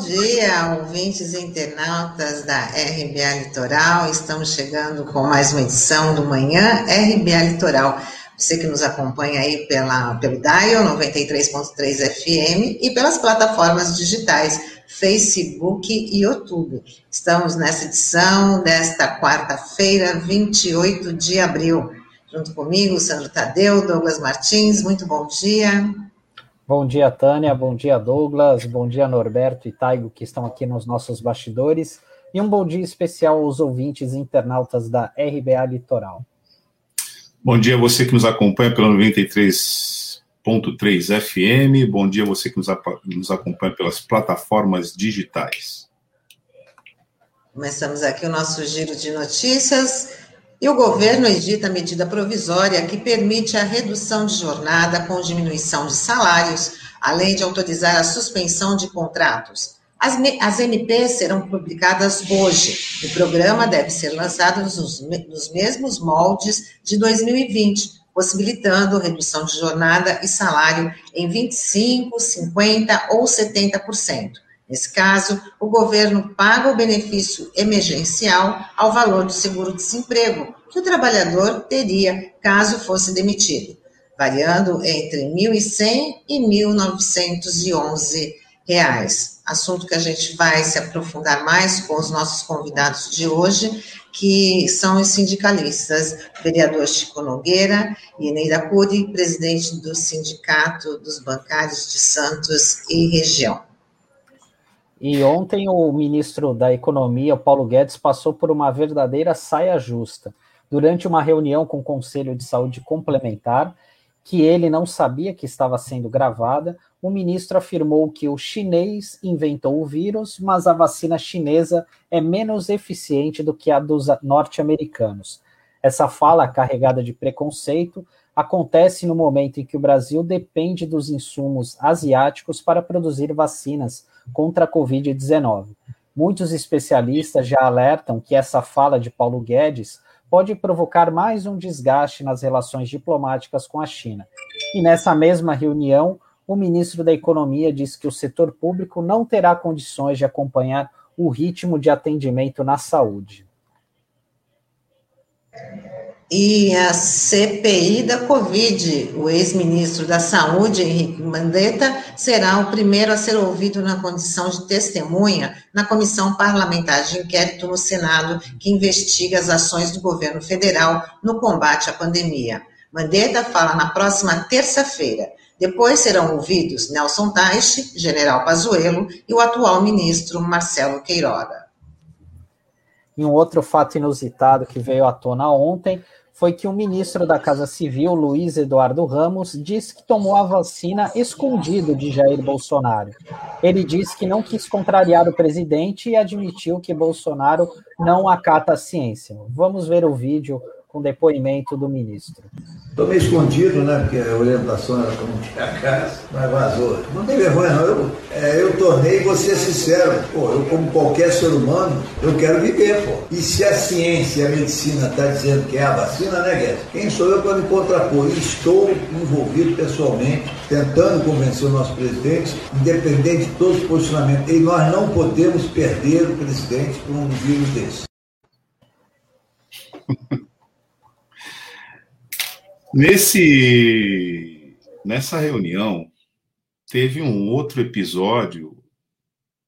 dia, ouvintes e internautas da RBA Litoral. Estamos chegando com mais uma edição do Manhã RBA Litoral. Você que nos acompanha aí pela, pelo Dial 93.3 FM e pelas plataformas digitais Facebook e YouTube. Estamos nessa edição desta quarta-feira, 28 de abril. Junto comigo, Sandro Tadeu, Douglas Martins, muito bom dia. Bom dia, Tânia. Bom dia, Douglas. Bom dia, Norberto e Taigo, que estão aqui nos nossos bastidores. E um bom dia especial aos ouvintes internautas da RBA Litoral. Bom dia a você que nos acompanha pela 93.3 FM. Bom dia a você que nos, nos acompanha pelas plataformas digitais. Começamos aqui o nosso giro de notícias. E o governo edita medida provisória que permite a redução de jornada com diminuição de salários, além de autorizar a suspensão de contratos. As, as MPs serão publicadas hoje. O programa deve ser lançado nos, nos mesmos moldes de 2020, possibilitando redução de jornada e salário em 25%, 50% ou 70%. Nesse caso, o governo paga o benefício emergencial ao valor do seguro-desemprego que o trabalhador teria caso fosse demitido, variando entre R$ 1.100 e 1.911 reais. Assunto que a gente vai se aprofundar mais com os nossos convidados de hoje, que são os sindicalistas, vereador Chico Nogueira e Eneida Cury, presidente do Sindicato dos Bancários de Santos e região. E ontem o ministro da Economia, Paulo Guedes, passou por uma verdadeira saia justa. Durante uma reunião com o Conselho de Saúde Complementar, que ele não sabia que estava sendo gravada, o ministro afirmou que o chinês inventou o vírus, mas a vacina chinesa é menos eficiente do que a dos norte-americanos. Essa fala, carregada de preconceito, acontece no momento em que o Brasil depende dos insumos asiáticos para produzir vacinas contra a Covid-19. Muitos especialistas já alertam que essa fala de Paulo Guedes pode provocar mais um desgaste nas relações diplomáticas com a China. E nessa mesma reunião, o ministro da Economia disse que o setor público não terá condições de acompanhar o ritmo de atendimento na saúde e a CPI da Covid. O ex-ministro da Saúde, Henrique Mandetta, será o primeiro a ser ouvido na condição de testemunha na Comissão Parlamentar de Inquérito no Senado, que investiga as ações do governo federal no combate à pandemia. Mandetta fala na próxima terça-feira. Depois serão ouvidos Nelson Teich, General Pazuello e o atual ministro Marcelo Queiroga. E um outro fato inusitado que veio à tona ontem foi que o ministro da Casa Civil, Luiz Eduardo Ramos, disse que tomou a vacina escondido de Jair Bolsonaro. Ele disse que não quis contrariar o presidente e admitiu que Bolsonaro não acata a ciência. Vamos ver o vídeo com depoimento do ministro. Estou meio escondido, né? Porque a orientação era para não ter casa, mas vazou. Não tem vergonha, não. Eu, é, eu tornei você sincero. Pô, eu, como qualquer ser humano, eu quero viver, pô. E se a ciência e a medicina está dizendo que é a vacina, né, Guedes? Quem sou eu para me contrapor? Estou envolvido pessoalmente, tentando convencer o nosso presidente, independente de todos os posicionamentos. E nós não podemos perder o presidente por um vírus desse. Nesse, nessa reunião, teve um outro episódio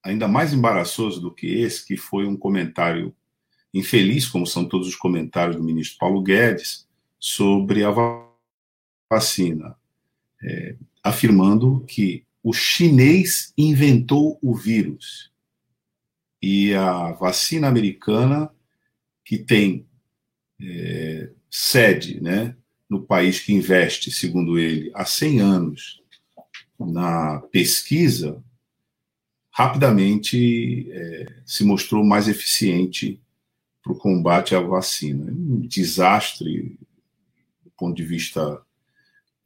ainda mais embaraçoso do que esse, que foi um comentário infeliz, como são todos os comentários do ministro Paulo Guedes, sobre a vacina, é, afirmando que o chinês inventou o vírus. E a vacina americana, que tem é, sede, né, no país que investe, segundo ele, há 100 anos na pesquisa, rapidamente é, se mostrou mais eficiente para o combate à vacina. É um desastre do ponto de vista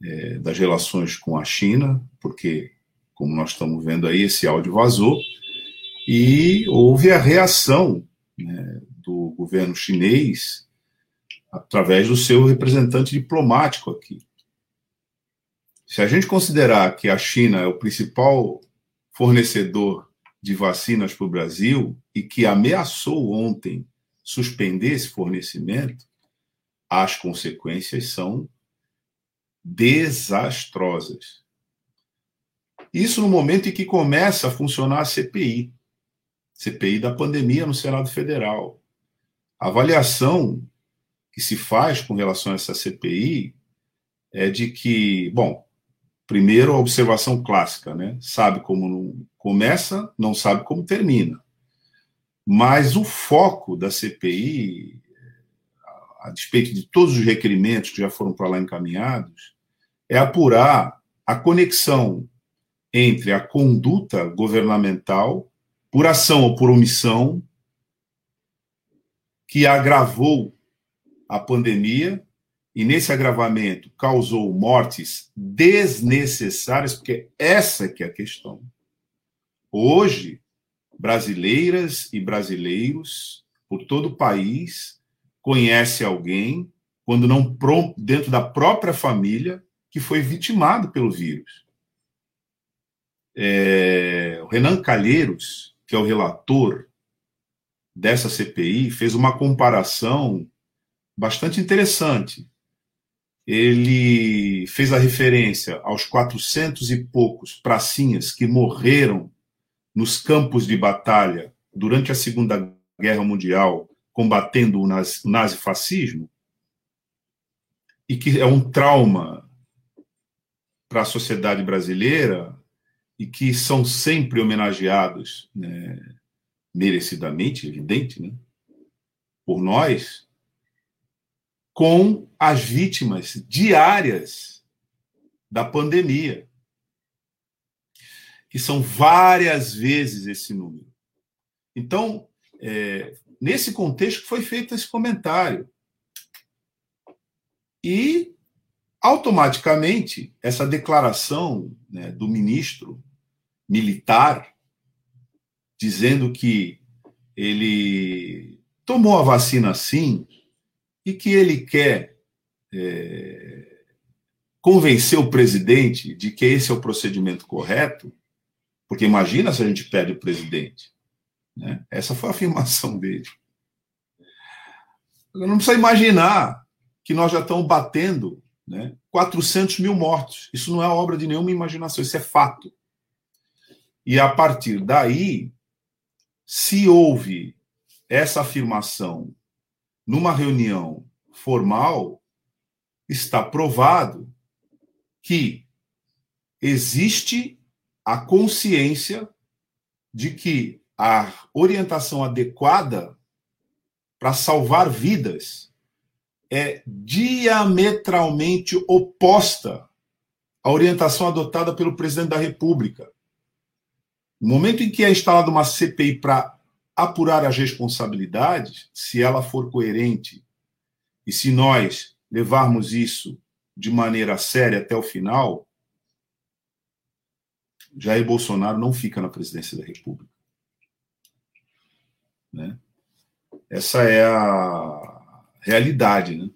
é, das relações com a China, porque, como nós estamos vendo aí, esse áudio vazou, e houve a reação né, do governo chinês através do seu representante diplomático aqui. Se a gente considerar que a China é o principal fornecedor de vacinas para o Brasil e que ameaçou ontem suspender esse fornecimento, as consequências são desastrosas. Isso no momento em que começa a funcionar a CPI, CPI da pandemia no Senado Federal. A avaliação que se faz com relação a essa CPI é de que, bom, primeiro a observação clássica, né? Sabe como começa, não sabe como termina. Mas o foco da CPI, a despeito de todos os requerimentos que já foram para lá encaminhados, é apurar a conexão entre a conduta governamental, por ação ou por omissão, que agravou a pandemia e nesse agravamento causou mortes desnecessárias, porque essa que é a questão. Hoje, brasileiras e brasileiros por todo o país conhecem alguém, quando não dentro da própria família, que foi vitimado pelo vírus. É, o Renan Calheiros, que é o relator dessa CPI, fez uma comparação bastante interessante. Ele fez a referência aos 400 e poucos pracinhas que morreram nos campos de batalha durante a Segunda Guerra Mundial, combatendo o nazifascismo, e que é um trauma para a sociedade brasileira e que são sempre homenageados né, merecidamente, evidente, né, por nós, com as vítimas diárias da pandemia, que são várias vezes esse número. Então, é, nesse contexto foi feito esse comentário. E, automaticamente, essa declaração né, do ministro militar, dizendo que ele tomou a vacina sim, e que ele quer é, convencer o presidente de que esse é o procedimento correto, porque imagina se a gente pede o presidente. Né? Essa foi a afirmação dele. Não precisa imaginar que nós já estamos batendo né, 400 mil mortos. Isso não é obra de nenhuma imaginação, isso é fato. E a partir daí, se houve essa afirmação numa reunião formal, está provado que existe a consciência de que a orientação adequada para salvar vidas é diametralmente oposta à orientação adotada pelo presidente da República. No momento em que é instalada uma CPI para apurar as responsabilidades, se ela for coerente e se nós levarmos isso de maneira séria até o final, Jair Bolsonaro não fica na presidência da República. Né? Essa é a realidade. Né?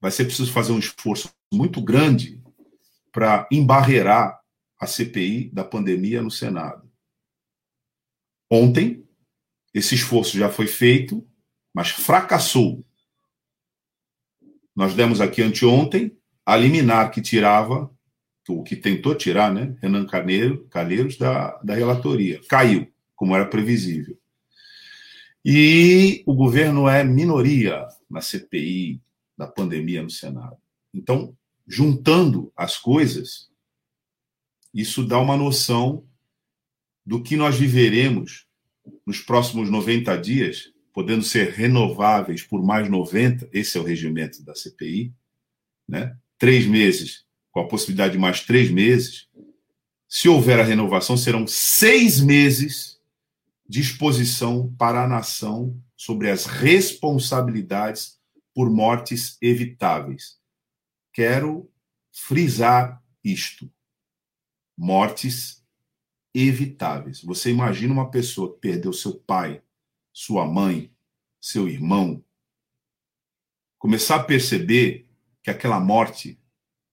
Vai ser preciso fazer um esforço muito grande para embarrear a CPI da pandemia no Senado. Ontem, esse esforço já foi feito, mas fracassou. Nós demos aqui anteontem a liminar que tirava, o que tentou tirar, né, Renan Carneiro, Calheiros da, da relatoria. Caiu, como era previsível. E o governo é minoria na CPI da pandemia no Senado. Então, juntando as coisas, isso dá uma noção do que nós viveremos nos próximos 90 dias, podendo ser renováveis por mais 90, esse é o regimento da CPI, né? três meses, com a possibilidade de mais três meses. Se houver a renovação, serão seis meses de exposição para a nação sobre as responsabilidades por mortes evitáveis. Quero frisar isto: mortes evitáveis. Você imagina uma pessoa que perdeu seu pai, sua mãe, seu irmão, começar a perceber que aquela morte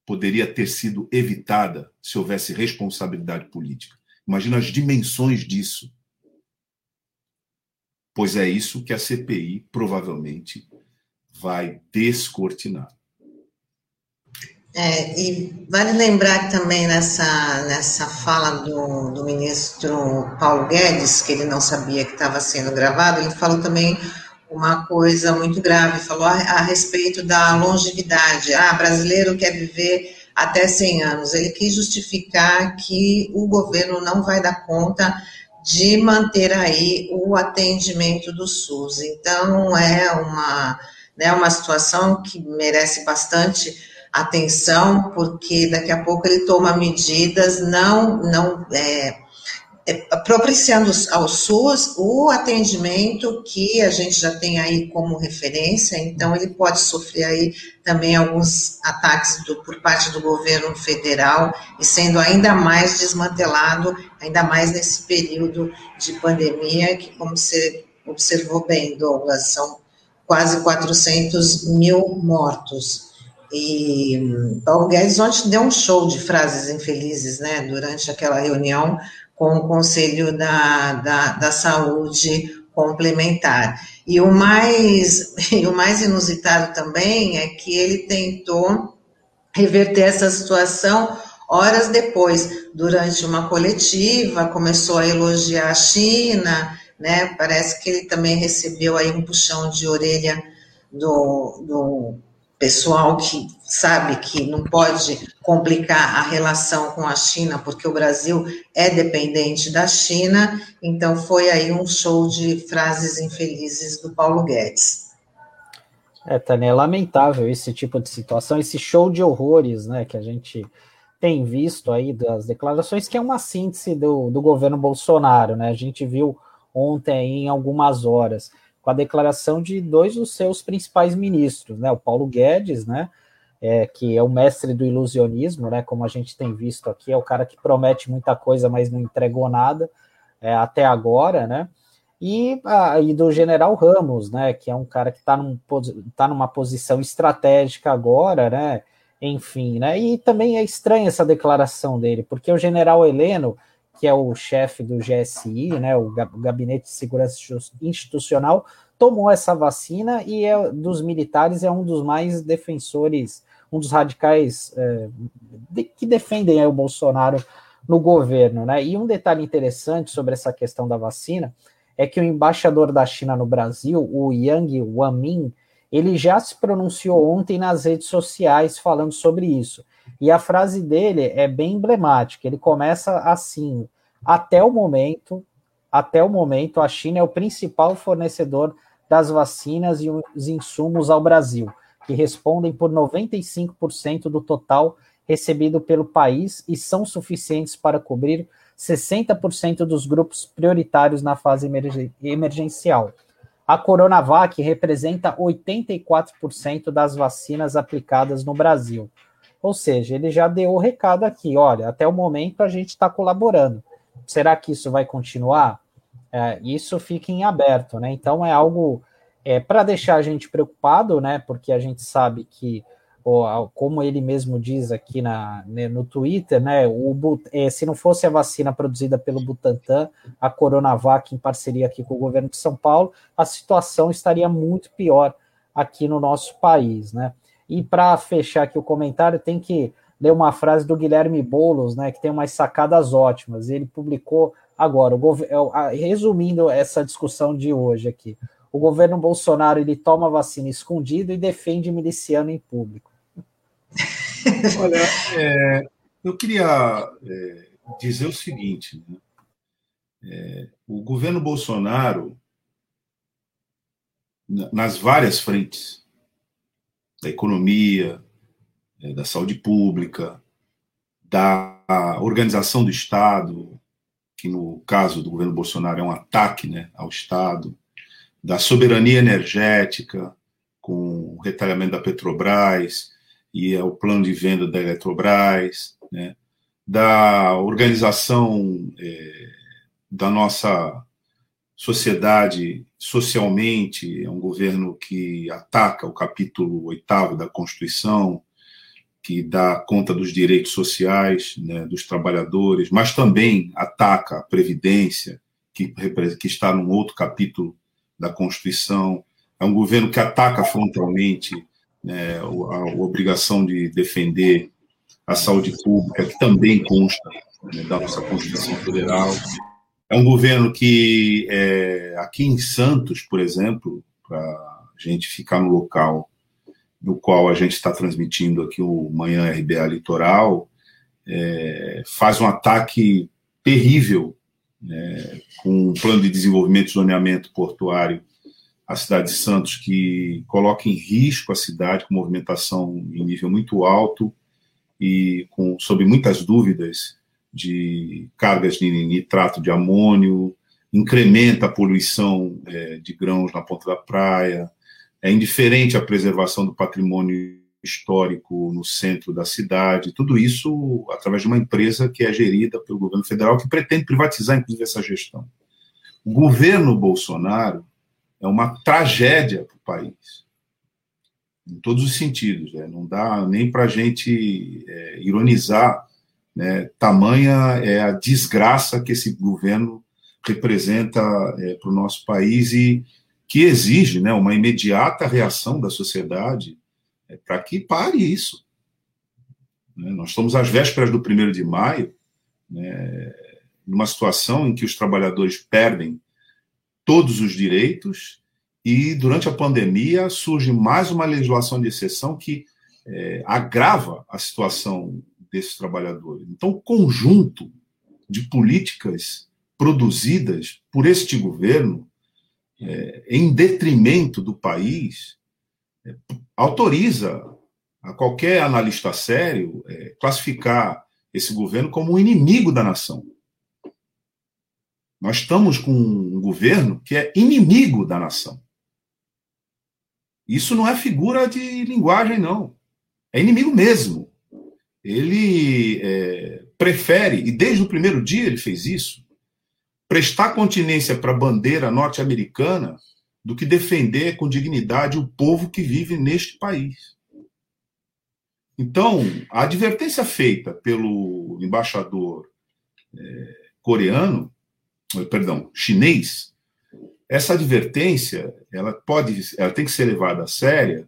poderia ter sido evitada se houvesse responsabilidade política. Imagina as dimensões disso. Pois é isso que a CPI provavelmente vai descortinar. É, e vale lembrar também nessa, nessa fala do, do ministro Paulo Guedes, que ele não sabia que estava sendo gravado, ele falou também uma coisa muito grave, falou a, a, respeito da longevidade. Ah, brasileiro quer viver até 100 anos. Ele quis justificar que o governo não vai dar conta de manter aí o atendimento do SUS. Então, é uma, né, uma situação que merece bastante atenção, porque daqui a pouco ele toma medidas não, não é, é, propiciando ao SUS o atendimento que a gente já tem aí como referência, então ele pode sofrer aí também alguns ataques do, por parte do governo federal e sendo ainda mais desmantelado, ainda mais nesse período de pandemia, que como você observou bem, Douglas, são quase 400 mil mortos. E Paulo Guedes ontem deu um show de frases infelizes, né, durante aquela reunião com o Conselho da, da, da Saúde Complementar. E o mais, e o mais inusitado também é que ele tentou reverter essa situação horas depois, durante uma coletiva, começou a elogiar a China, né? Parece que ele também recebeu aí um puxão de orelha do, do pessoal que sabe que não pode complicar a relação com a China, porque o Brasil é dependente da China, então foi aí um show de frases infelizes do Paulo Guedes. É, Tânia, é lamentável esse tipo de situação, esse show de horrores, né, que a gente tem visto aí das declarações, que é uma síntese do, do governo Bolsonaro, né, a gente viu ontem em algumas horas, com a declaração de dois dos seus principais ministros, né? O Paulo Guedes, né? É, que é o mestre do ilusionismo, né? Como a gente tem visto aqui, é o cara que promete muita coisa, mas não entregou nada é, até agora, né? E, a, e do General Ramos, né? Que é um cara que está num, tá numa posição estratégica agora, né? Enfim, né? E também é estranha essa declaração dele, porque o General Heleno que é o chefe do GSI, né, o Gabinete de Segurança Institucional, tomou essa vacina e é, dos militares é um dos mais defensores, um dos radicais é, de, que defendem é, o Bolsonaro no governo. Né? E um detalhe interessante sobre essa questão da vacina é que o embaixador da China no Brasil, o Yang Wanmin, ele já se pronunciou ontem nas redes sociais falando sobre isso. E a frase dele é bem emblemática. Ele começa assim: até o momento, até o momento, a China é o principal fornecedor das vacinas e os insumos ao Brasil, que respondem por 95% do total recebido pelo país e são suficientes para cobrir 60% dos grupos prioritários na fase emergencial. A Coronavac representa 84% das vacinas aplicadas no Brasil. Ou seja, ele já deu o recado aqui: olha, até o momento a gente está colaborando. Será que isso vai continuar? É, isso fica em aberto, né? Então é algo é, para deixar a gente preocupado, né? Porque a gente sabe que, como ele mesmo diz aqui na, né, no Twitter, né? O, é, se não fosse a vacina produzida pelo Butantan, a Coronavac, em parceria aqui com o governo de São Paulo, a situação estaria muito pior aqui no nosso país, né? E para fechar aqui o comentário, tem que ler uma frase do Guilherme Boulos, né, que tem umas sacadas ótimas. Ele publicou agora, o resumindo essa discussão de hoje aqui. O governo Bolsonaro ele toma vacina escondido e defende miliciano em público. Olha, é, eu queria é, dizer o seguinte: né? é, o governo Bolsonaro, nas várias frentes, da economia, é, da saúde pública, da organização do Estado, que no caso do governo Bolsonaro é um ataque né, ao Estado, da soberania energética, com o retalhamento da Petrobras e é o plano de venda da Eletrobras, né, da organização é, da nossa sociedade socialmente, é um governo que ataca o capítulo oitavo da Constituição, que dá conta dos direitos sociais né, dos trabalhadores, mas também ataca a Previdência, que, que está num outro capítulo da Constituição. É um governo que ataca frontalmente né, a, a, obrigação de defender a saúde pública, que também consta né, da nossa Constituição Federal. É um governo que, é, aqui em Santos, por exemplo, para a gente ficar no local do qual a gente está transmitindo aqui o Manhã RBA Litoral, é, faz um ataque terrível né, com um plano de desenvolvimento e zoneamento portuário à cidade de Santos, que coloca em risco a cidade com movimentação em nível muito alto e com, sob muitas dúvidas de cargas de nitrato de amônio, incrementa a poluição é, de grãos na ponta da praia, é indiferente à preservação do patrimônio histórico no centro da cidade, tudo isso através de uma empresa que é gerida pelo governo federal, que pretende privatizar, inclusive, essa gestão. O governo Bolsonaro é uma tragédia para o país, em todos os sentidos. Né? Não dá nem para a gente é, ironizar, né? tamanha é a desgraça que esse governo representa é, para o nosso país e que exige né, uma imediata reação da sociedade é, para que pare isso. Né, nós estamos às vésperas do primeiro de maio, né, numa situação em que os trabalhadores perdem todos os direitos e, durante a pandemia, surge mais uma legislação de exceção que é, agrava a situação desses trabalhadores. Então, o conjunto de políticas produzidas por este governo é, em detrimento do país, é, autoriza a qualquer analista sério é, classificar esse governo como um inimigo da nação. Nós estamos com um governo que é inimigo da nação. Isso não é figura de linguagem, não. É inimigo mesmo. Ele é, prefere, e desde o primeiro dia ele fez isso, prestar continência para a bandeira norte-americana do que defender com dignidade o povo que vive neste país. Então, a advertência feita pelo embaixador é, coreano, eh, perdão, chinês, essa advertência, ela pode, ela tem que ser levada a séria,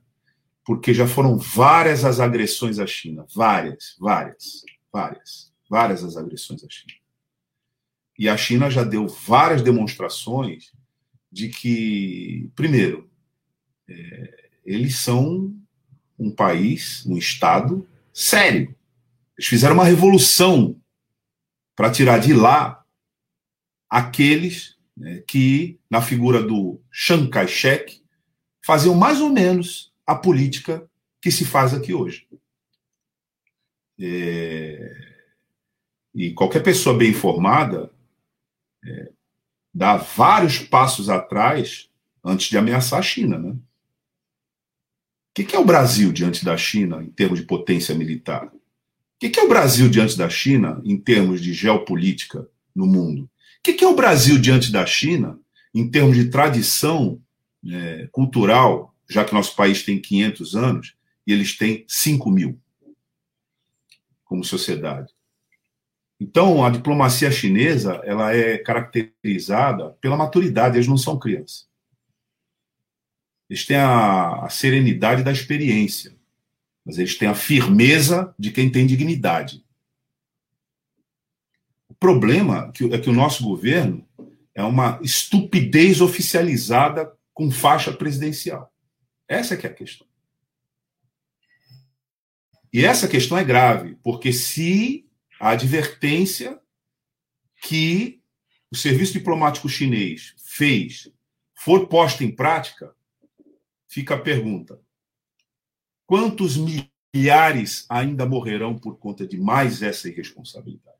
porque já foram várias as agressões à China, várias, várias, várias, várias as agressões à China. E a China já deu várias demonstrações de que, primeiro, é, eles são um país, um Estado sério. Eles fizeram uma revolução para tirar de lá aqueles né, que, na figura do Chiang Kai-shek, faziam mais ou menos a política que se faz aqui hoje. É... E qualquer pessoa bem informada é, dá vários passos atrás antes de ameaçar a China. Né? O que é o Brasil diante da China em termos de potência militar? O que é o Brasil diante da China em termos de geopolítica no mundo? O que é o Brasil diante da China em termos de tradição é, cultural, já que nosso país tem 500 anos e eles têm 5 mil como sociedade? Então, a diplomacia chinesa ela é caracterizada pela maturidade, eles não são crianças. Eles têm a, a serenidade da experiência, mas eles têm a firmeza de quem tem dignidade. O problema é que o nosso governo é uma estupidez oficializada com faixa presidencial. Essa que é a questão. E essa questão é grave, porque se a advertência que o serviço diplomático chinês fez for posta em prática, fica a pergunta: quantos milhares ainda morrerão por conta de mais essa irresponsabilidade?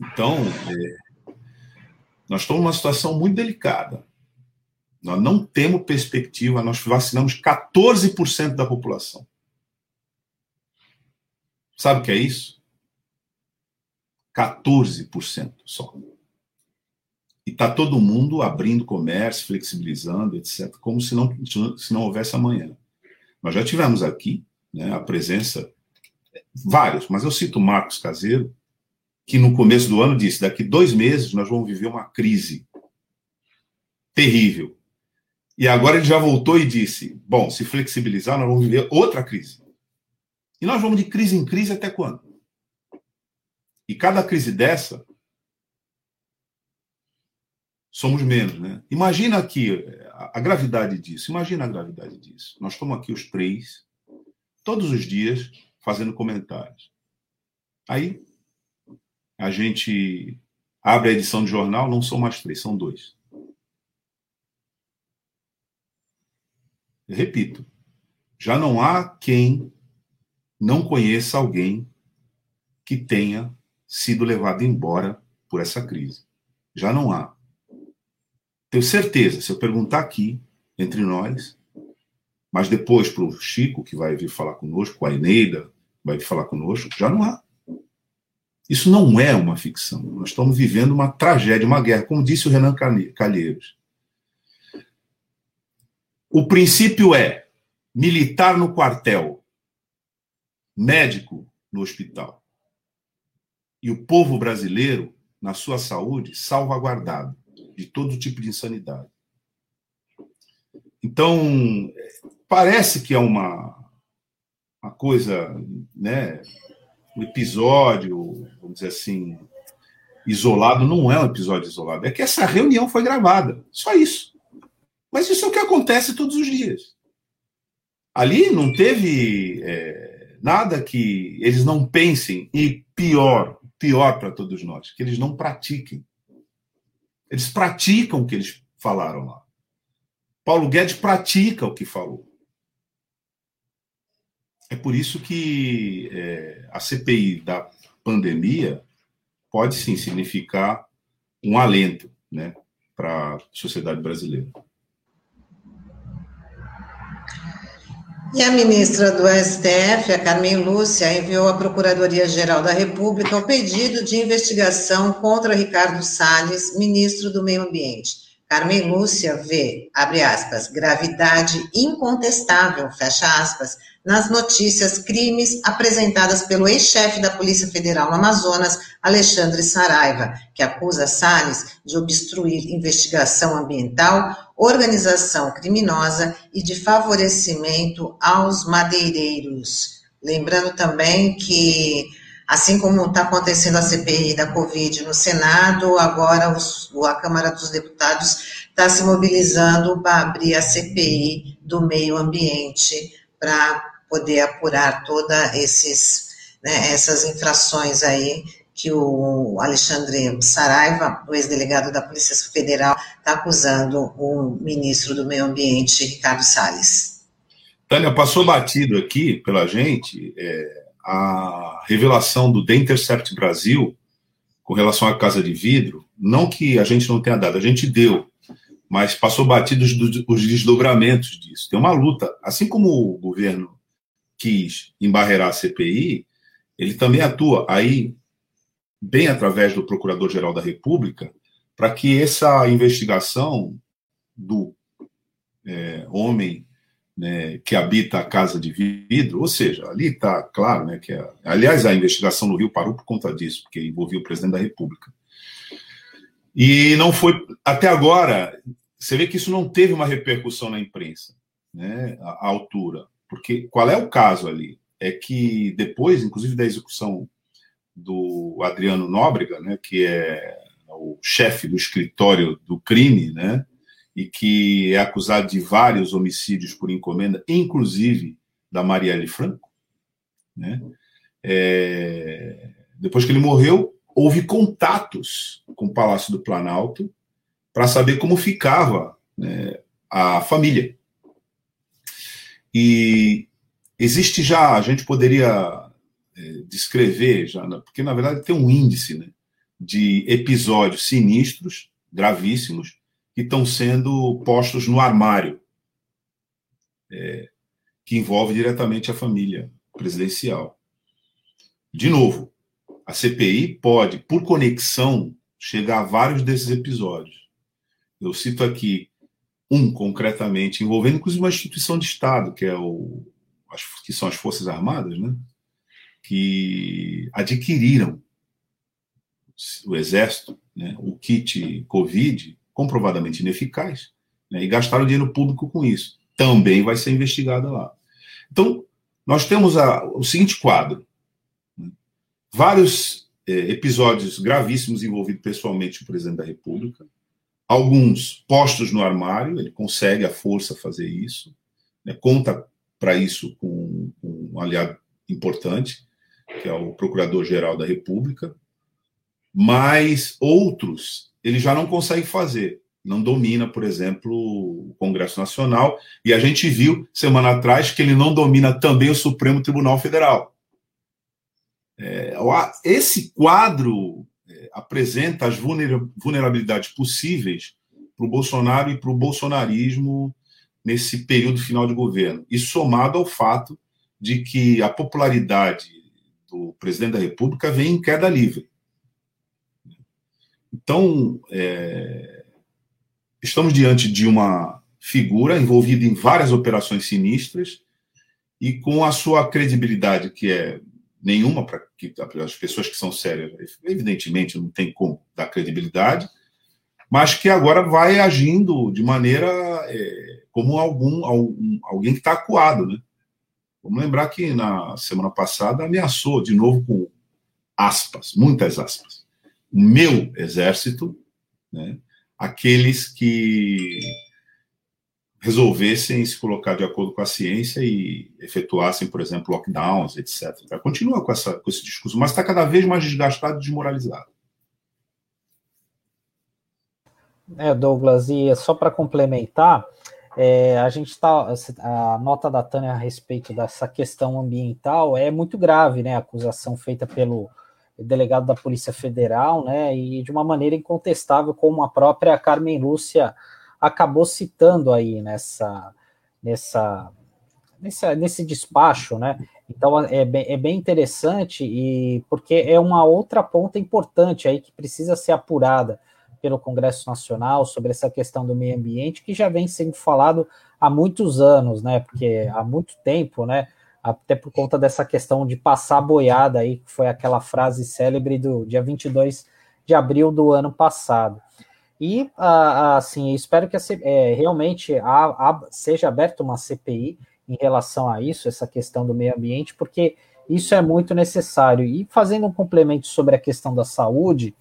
Então, é, nós estamos numa situação muito delicada. Nós não temos perspectiva, nós vacinamos 14% da população. Sabe o que é isso? 14% só. E está todo mundo abrindo comércio, flexibilizando, etc., como se não, se não houvesse amanhã. Nós já tivemos aqui né, a presença, vários, mas eu cito Marcos Caseiro, que no começo do ano disse: daqui dois meses nós vamos viver uma crise terrível. E agora ele já voltou e disse: bom, se flexibilizar, nós vamos viver outra crise. E nós vamos de crise em crise até quando? E cada crise dessa, somos menos, né? Imagina aqui a, a gravidade disso. Imagina a gravidade disso. Nós estamos aqui os três, todos os dias, fazendo comentários. Aí, a gente abre a edição de jornal, não são mais três, são dois. Repito, já não há quem não conheça alguém que tenha sido levado embora por essa crise. Já não há. Tenho certeza, se eu perguntar aqui, entre nós, mas depois para o Chico, que vai vir falar conosco, a Eneida, vai vir falar conosco, já não há. Isso não é uma ficção. Nós estamos vivendo uma tragédia, uma guerra, como disse o Renan Calheiros. O princípio é militar no quartel, médico no hospital. E o povo brasileiro, na sua saúde, salvaguardado de todo tipo de insanidade. Então, parece que é uma, uma coisa, né, um episódio, vamos dizer assim, isolado, não é um episódio isolado, é que essa reunião foi gravada, só isso. Mas isso é o que acontece todos os dias. Ali não teve é, nada que eles não pensem, e pior, pior para todos nós, que eles não pratiquem. Eles praticam o que eles falaram lá. Paulo Guedes pratica o que falou. É por isso que é, a CPI da pandemia pode sim significar um alento né, para a sociedade brasileira. E a ministra do STF, a Carmen Lúcia, enviou à Procuradoria-Geral da República o pedido de investigação contra Ricardo Salles, ministro do Meio Ambiente. Carmen Lúcia vê, abre aspas, gravidade incontestável, fecha aspas, nas notícias crimes apresentadas pelo ex-chefe da Polícia Federal no Amazonas, Alexandre Saraiva, que acusa Salles de obstruir investigação ambiental organização criminosa e de favorecimento aos madeireiros. Lembrando também que, assim como está acontecendo a CPI da Covid no Senado, agora os, a Câmara dos Deputados está se mobilizando para abrir a CPI do meio ambiente para poder apurar todas né, essas infrações aí que o Alexandre Saraiva, o ex-delegado da Polícia Federal, está acusando o ministro do Meio Ambiente, Ricardo Salles. Tânia, passou batido aqui pela gente é, a revelação do The Intercept Brasil com relação à Casa de Vidro. Não que a gente não tenha dado, a gente deu, mas passou batido os, os desdobramentos disso. Tem uma luta. Assim como o governo quis embarrear a CPI, ele também atua. Aí bem através do Procurador-Geral da República, para que essa investigação do é, homem né, que habita a casa de vidro, ou seja, ali está claro, né, que é, aliás a investigação no Rio parou por conta disso, porque envolvia o presidente da República. E não foi até agora. Você vê que isso não teve uma repercussão na imprensa, né, à altura, porque qual é o caso ali? É que depois, inclusive da execução do Adriano Nóbrega, né, que é o chefe do escritório do crime, né, e que é acusado de vários homicídios por encomenda, inclusive da Marielle Franco. Né, é, depois que ele morreu, houve contatos com o Palácio do Planalto para saber como ficava né, a família. E existe já, a gente poderia descrever, já, porque na verdade tem um índice né, de episódios sinistros, gravíssimos, que estão sendo postos no armário, é, que envolve diretamente a família presidencial. De novo, a CPI pode, por conexão, chegar a vários desses episódios. Eu cito aqui um concretamente, envolvendo inclusive uma instituição de Estado, que é o que são as Forças Armadas, né? Que adquiriram o Exército, né, o kit Covid, comprovadamente ineficaz, né, e gastaram dinheiro público com isso. Também vai ser investigada lá. Então, nós temos a, o seguinte quadro: né, vários é, episódios gravíssimos envolvendo pessoalmente o presidente da República, alguns postos no armário, ele consegue a força fazer isso, né, conta para isso com, com um aliado importante, que é o Procurador-Geral da República, mas outros ele já não consegue fazer. Não domina, por exemplo, o Congresso Nacional, e a gente viu semana atrás que ele não domina também o Supremo Tribunal Federal. É, esse quadro é, apresenta as vulnerabilidades possíveis para o Bolsonaro e para o bolsonarismo nesse período final de governo. E somado ao fato de que a popularidade do presidente da República vem em queda livre. Então, é, estamos diante de uma figura envolvida em várias operações sinistras e com a sua credibilidade, que é nenhuma para as pessoas que são sérias, evidentemente não tem como dar credibilidade, mas que agora vai agindo de maneira é, como algum, algum, alguém que está acuado, né? Vamos lembrar que na semana passada ameaçou de novo com aspas, muitas aspas, o meu exército, né, aqueles que resolvessem se colocar de acordo com a ciência e efetuassem, por exemplo, lockdowns, etc. Continua com, essa, com esse discurso, mas está cada vez mais desgastado e desmoralizado. É, Douglas, e só para complementar, é, a gente está. A nota da Tânia a respeito dessa questão ambiental é muito grave, né? A acusação feita pelo delegado da Polícia Federal, né? E de uma maneira incontestável, como a própria Carmen Lúcia acabou citando aí nessa, nessa, nessa nesse despacho, né? Então é bem, é bem interessante e porque é uma outra ponta importante aí que precisa ser apurada pelo Congresso Nacional sobre essa questão do meio ambiente, que já vem sendo falado há muitos anos, né? Porque há muito tempo, né? Até por conta dessa questão de passar boiada aí, que foi aquela frase célebre do dia 22 de abril do ano passado. E, assim, espero que é, realmente seja aberta uma CPI em relação a isso, essa questão do meio ambiente, porque isso é muito necessário. E fazendo um complemento sobre a questão da saúde,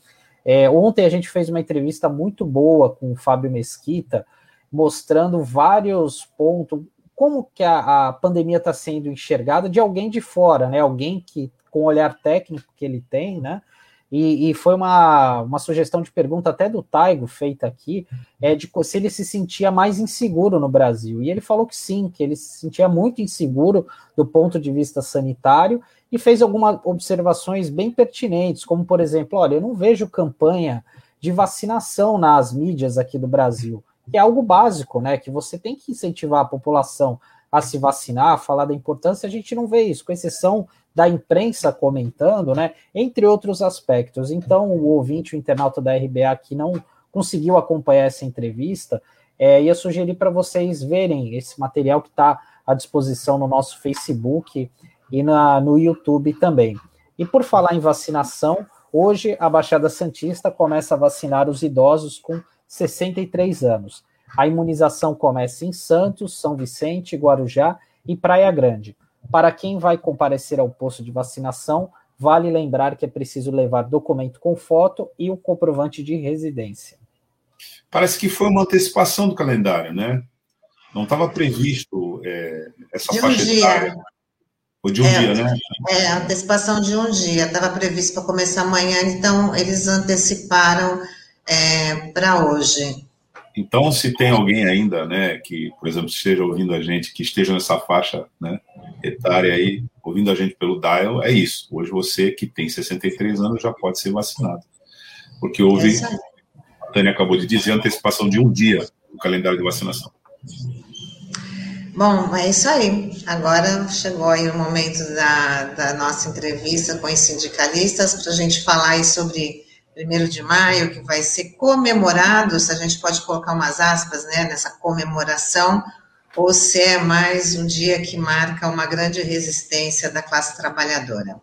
é, ontem a gente fez uma entrevista muito boa com o Fábio Mesquita, mostrando vários pontos, como que a, a pandemia está sendo enxergada de alguém de fora, né? Alguém que, com o olhar técnico que ele tem, né? E, e, foi uma, uma sugestão de pergunta até do Taigo feita aqui, é de se ele se sentia mais inseguro no Brasil. E ele falou que sim, que ele se sentia muito inseguro do ponto de vista sanitário e fez algumas observações bem pertinentes, como por exemplo, olha, eu não vejo campanha de vacinação nas mídias aqui do Brasil, que é algo básico, né? Que você tem que incentivar a população a se vacinar, falar da importância, a gente não vê isso, com exceção da imprensa comentando, né? Entre outros aspectos. Então, o ouvinte, o internauta da RBA que não conseguiu acompanhar essa entrevista, é, ia sugerir para vocês verem esse material que está à disposição no nosso Facebook e na, no YouTube também. E por falar em vacinação, hoje a Baixada Santista começa a vacinar os idosos com 63 anos. A imunização começa em Santos, São Vicente, Guarujá e Praia Grande. Para quem vai comparecer ao posto de vacinação, vale lembrar que é preciso levar documento com foto e o comprovante de residência. Parece que foi uma antecipação do calendário, né? Não estava previsto é, essa de um faixa dia. Foi de um é, dia, né? É, antecipação de um dia. Estava previsto para começar amanhã, então eles anteciparam é, para hoje. Então, se tem alguém ainda, né, que, por exemplo, esteja ouvindo a gente, que esteja nessa faixa né, etária aí, ouvindo a gente pelo dial, é isso. Hoje você que tem 63 anos já pode ser vacinado. Porque houve, é a Tânia acabou de dizer, antecipação de um dia no calendário de vacinação. Bom, é isso aí. Agora chegou aí o momento da, da nossa entrevista com os sindicalistas para a gente falar aí sobre 1 de maio, que vai ser comemorado, se a gente pode colocar umas aspas né, nessa comemoração, ou se é mais um dia que marca uma grande resistência da classe trabalhadora.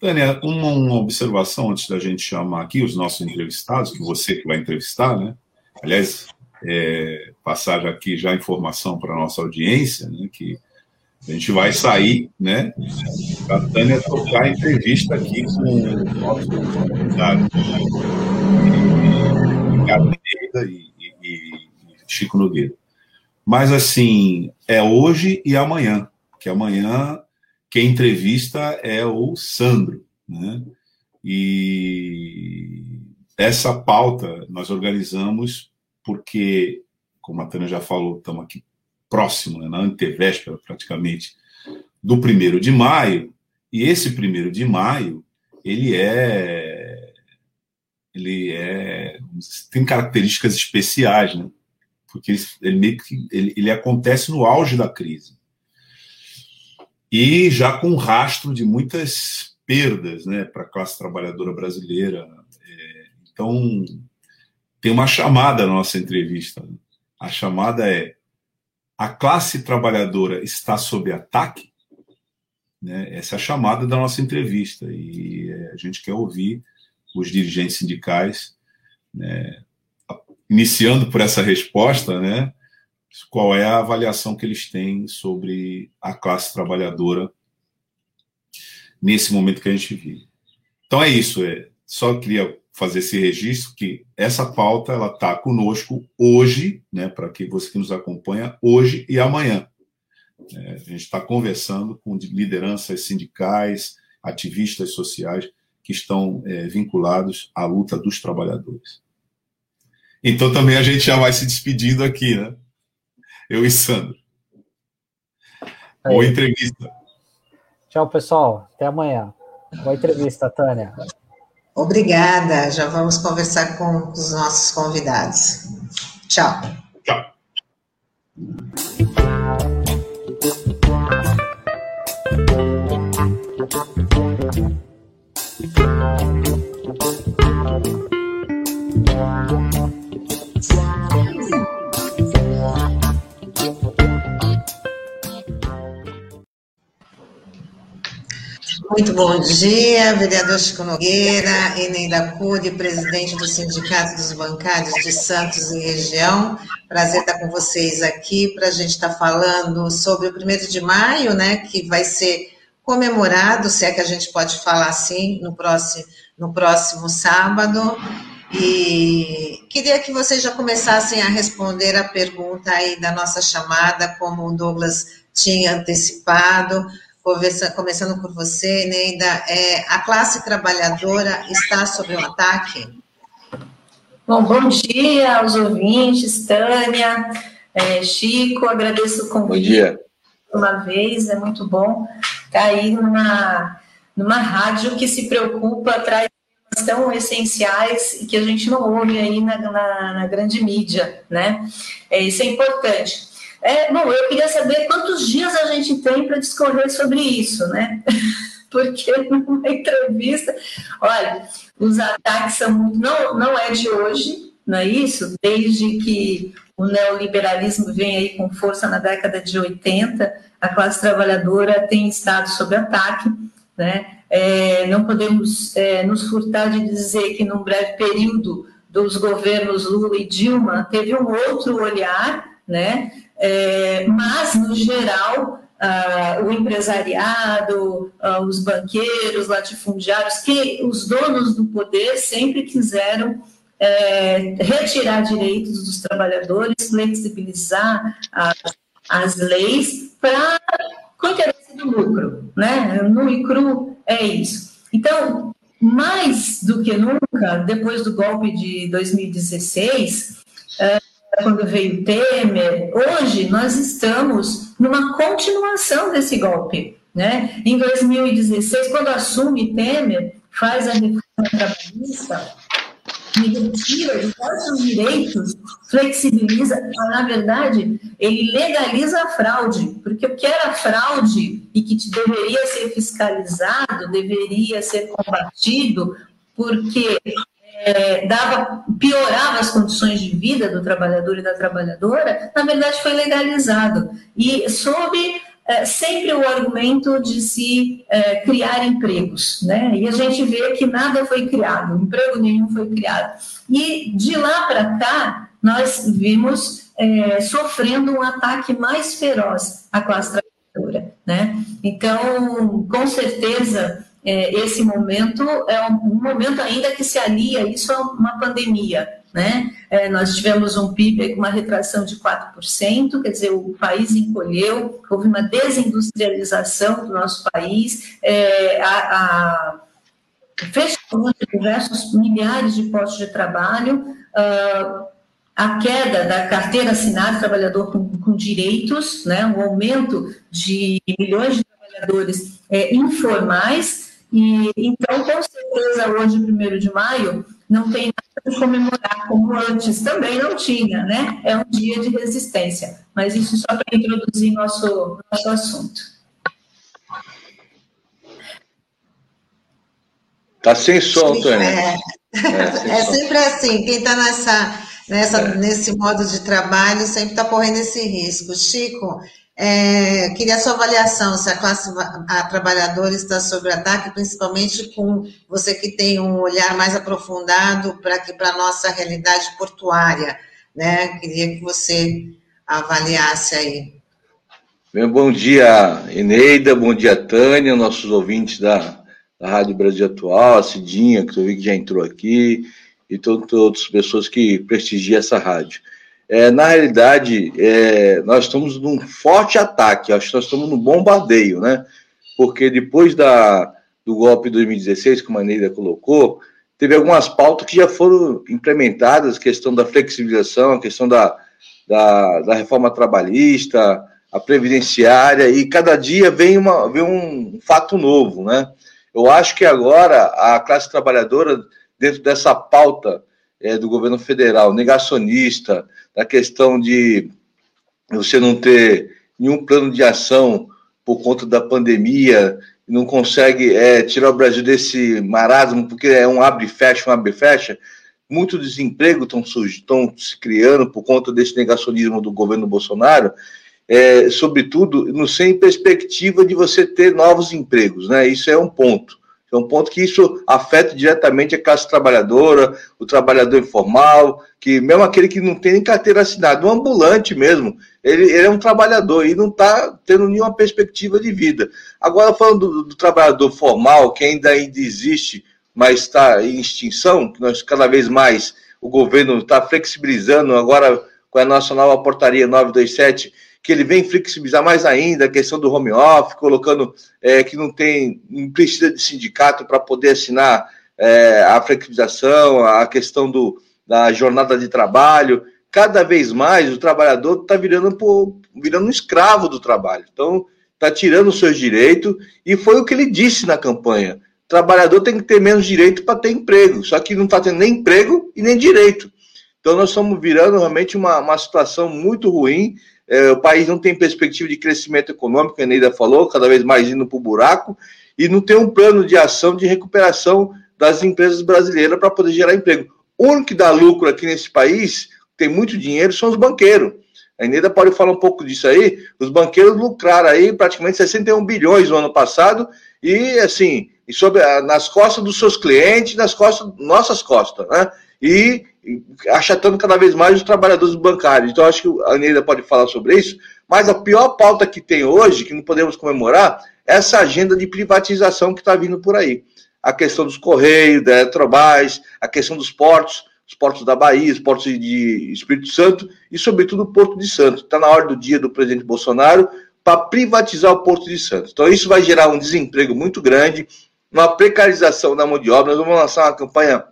Tânia, uma, uma observação antes da gente chamar aqui os nossos entrevistados, que você que vai entrevistar, né? Aliás, é, passar aqui já informação para a nossa audiência, né, que a gente vai sair, né, a Tânia tocar a entrevista aqui com o nosso convidado, Ricardo e, e, e Chico Nogueira. Mas, assim, é hoje e amanhã, que amanhã quem entrevista é o Sandro, né? E essa pauta nós organizamos porque, como a Tânia já falou, estamos aqui próximo, né, na antevéspera praticamente, do primeiro de maio, e esse primeiro de maio, ele é. Ele é. tem características especiais, né? Porque ele, ele, ele, ele acontece no auge da crise. E já com rastro de muitas perdas né, para a classe trabalhadora brasileira. É, então, tem uma chamada na nossa entrevista. A chamada é a classe trabalhadora está sob ataque? Né? Essa é a chamada da nossa entrevista e é, a gente quer ouvir os dirigentes sindicais, né? iniciando por essa resposta, né? qual é a avaliação que eles têm sobre a classe trabalhadora nesse momento que a gente vive. Então é isso, é, só queria fazer esse registro que essa pauta ela está conosco hoje, né, para que você que nos acompanha hoje e amanhã. É, a gente está conversando com lideranças sindicais, ativistas sociais que estão é, vinculados à luta dos trabalhadores. Então também a gente já vai se despedindo aqui, né? Eu e Sandro. Boa entrevista. Tchau, pessoal. Até amanhã. Boa entrevista, Tânia. Obrigada. Já vamos conversar com os nossos convidados. Tchau. Tchau. Muito bom dia, vereador Chico Nogueira, Eneida Cury, presidente do Sindicato dos Bancários de Santos e região. Prazer estar com vocês aqui para a gente estar falando sobre o primeiro de maio, né, que vai ser comemorado, se é que a gente pode falar assim, no próximo, no próximo sábado. E queria que vocês já começassem a responder a pergunta aí da nossa chamada, como o Douglas tinha antecipado começando por você, Neida, é, a classe trabalhadora está sob um ataque? Bom, bom dia aos ouvintes, Tânia, é, Chico, agradeço o convite. Bom dia. Uma vez, é muito bom estar aí numa, numa rádio que se preocupa, traz temas tão essenciais e que a gente não ouve aí na, na, na grande mídia, né? É, isso é importante. É, bom, eu queria saber quantos dias a gente tem para discorrer sobre isso, né? Porque numa entrevista, olha, os ataques são muito, não, não é de hoje, não é isso? Desde que o neoliberalismo vem aí com força na década de 80, a classe trabalhadora tem estado sob ataque, né? É, não podemos é, nos furtar de dizer que num breve período dos governos Lula e Dilma teve um outro olhar, né? É, mas, no geral, Uh, o empresariado, uh, os banqueiros, latifundiários, que os donos do poder sempre quiseram é, retirar direitos dos trabalhadores, flexibilizar as, leis para com interesse do lucro, né? No e cru é isso. Então, mais do que nunca, depois do golpe de 2016, quando veio Temer, hoje nós estamos numa continuação desse golpe. Né? Em 2016, quando assume Temer, faz a reforma trabalhista, retira diversos direitos, flexibiliza, na verdade, ele legaliza a fraude, porque o que era fraude e que deveria ser fiscalizado, deveria ser combatido, porque é, dava, piorava as condições de vida do trabalhador e da trabalhadora, na verdade foi legalizado. E sob é, sempre o argumento de se é, criar empregos, né? E a gente vê que nada foi criado, emprego nenhum foi criado. E de lá para cá, nós vimos é, sofrendo um ataque mais feroz à classe trabalhadora, né? Então, com certeza, é, esse momento é um, momento ainda que se alia isso a uma pandemia, né? É, nós tivemos um PIB com uma retração de 4%, quer dizer, o país encolheu, houve uma desindustrialização do nosso país, é, a, a fechamento diversos milhares de postos de trabalho, uh, a queda da carteira assinada trabalhador com, com, direitos, né, um aumento de milhões de trabalhadores é, informais, e então, com certeza, hoje, 1 de maio, não tem nada de comemorar como antes também não tinha, né? É um dia de resistência. Mas isso só para introduzir nosso, nosso assunto. Tá sem som, Tânia. É, é, é sempre assim, quem está nessa, nessa, é. nesse modo de trabalho sempre está correndo esse risco. Chico, é, queria a sua avaliação se a classe a trabalhadora está sob ataque, principalmente com você que tem um olhar mais aprofundado para para a nossa realidade portuária, né? Queria que você avaliasse aí. Meu bom dia, Eneida, bom dia, Tânia, nossos ouvintes da, da Rádio Brasil Atual, a Cidinha, que eu vi que já entrou aqui, e todas as pessoas que prestigiam essa rádio. É, na realidade, é, nós estamos num forte ataque, acho que nós estamos num bombardeio, né? Porque depois da, do golpe de 2016, como a Neida colocou, teve algumas pautas que já foram implementadas, questão da flexibilização, a questão da, da, da reforma trabalhista, a previdenciária, e cada dia vem, uma, vem um fato novo, né? Eu acho que agora a classe trabalhadora, dentro dessa pauta é, do governo federal, negacionista, da questão de você não ter nenhum plano de ação por conta da pandemia, não consegue é, tirar o Brasil desse marasmo, porque é um abre e fecha, um abre e fecha. Muito desemprego estão se criando por conta desse negacionismo do governo Bolsonaro, é, sobretudo no sem perspectiva de você ter novos empregos, né? Isso é um ponto. É um ponto que isso afeta diretamente a classe trabalhadora, o trabalhador informal, que mesmo aquele que não tem nem carteira assinada, um ambulante mesmo, ele, ele é um trabalhador e não está tendo nenhuma perspectiva de vida. Agora, falando do, do trabalhador formal, que ainda, ainda existe, mas está em extinção, que nós cada vez mais o governo está flexibilizando agora com a nossa nova portaria 927, que ele vem flexibilizar mais ainda a questão do home office, colocando é, que não tem, não precisa de sindicato para poder assinar é, a flexibilização, a questão do, da jornada de trabalho. Cada vez mais o trabalhador está virando, virando um escravo do trabalho. Então, está tirando os seus direitos, e foi o que ele disse na campanha. O trabalhador tem que ter menos direito para ter emprego, só que não está tendo nem emprego e nem direito. Então, nós estamos virando realmente uma, uma situação muito ruim é, o país não tem perspectiva de crescimento econômico, a Neida falou, cada vez mais indo para o buraco, e não tem um plano de ação de recuperação das empresas brasileiras para poder gerar emprego. O único que dá lucro aqui nesse país, tem muito dinheiro, são os banqueiros. A Neida pode falar um pouco disso aí. Os banqueiros lucraram aí praticamente 61 bilhões no ano passado, e assim, e sobre, nas costas dos seus clientes, nas costas, nossas costas, né? E achatando cada vez mais os trabalhadores bancários. Então, acho que a Aneida pode falar sobre isso, mas a pior pauta que tem hoje, que não podemos comemorar, é essa agenda de privatização que está vindo por aí. A questão dos Correios, da Eletrobras, a questão dos portos, os portos da Bahia, os portos de Espírito Santo e, sobretudo, o Porto de Santos. Está na hora do dia do presidente Bolsonaro para privatizar o Porto de Santos. Então, isso vai gerar um desemprego muito grande, uma precarização da mão de obra. Nós vamos lançar uma campanha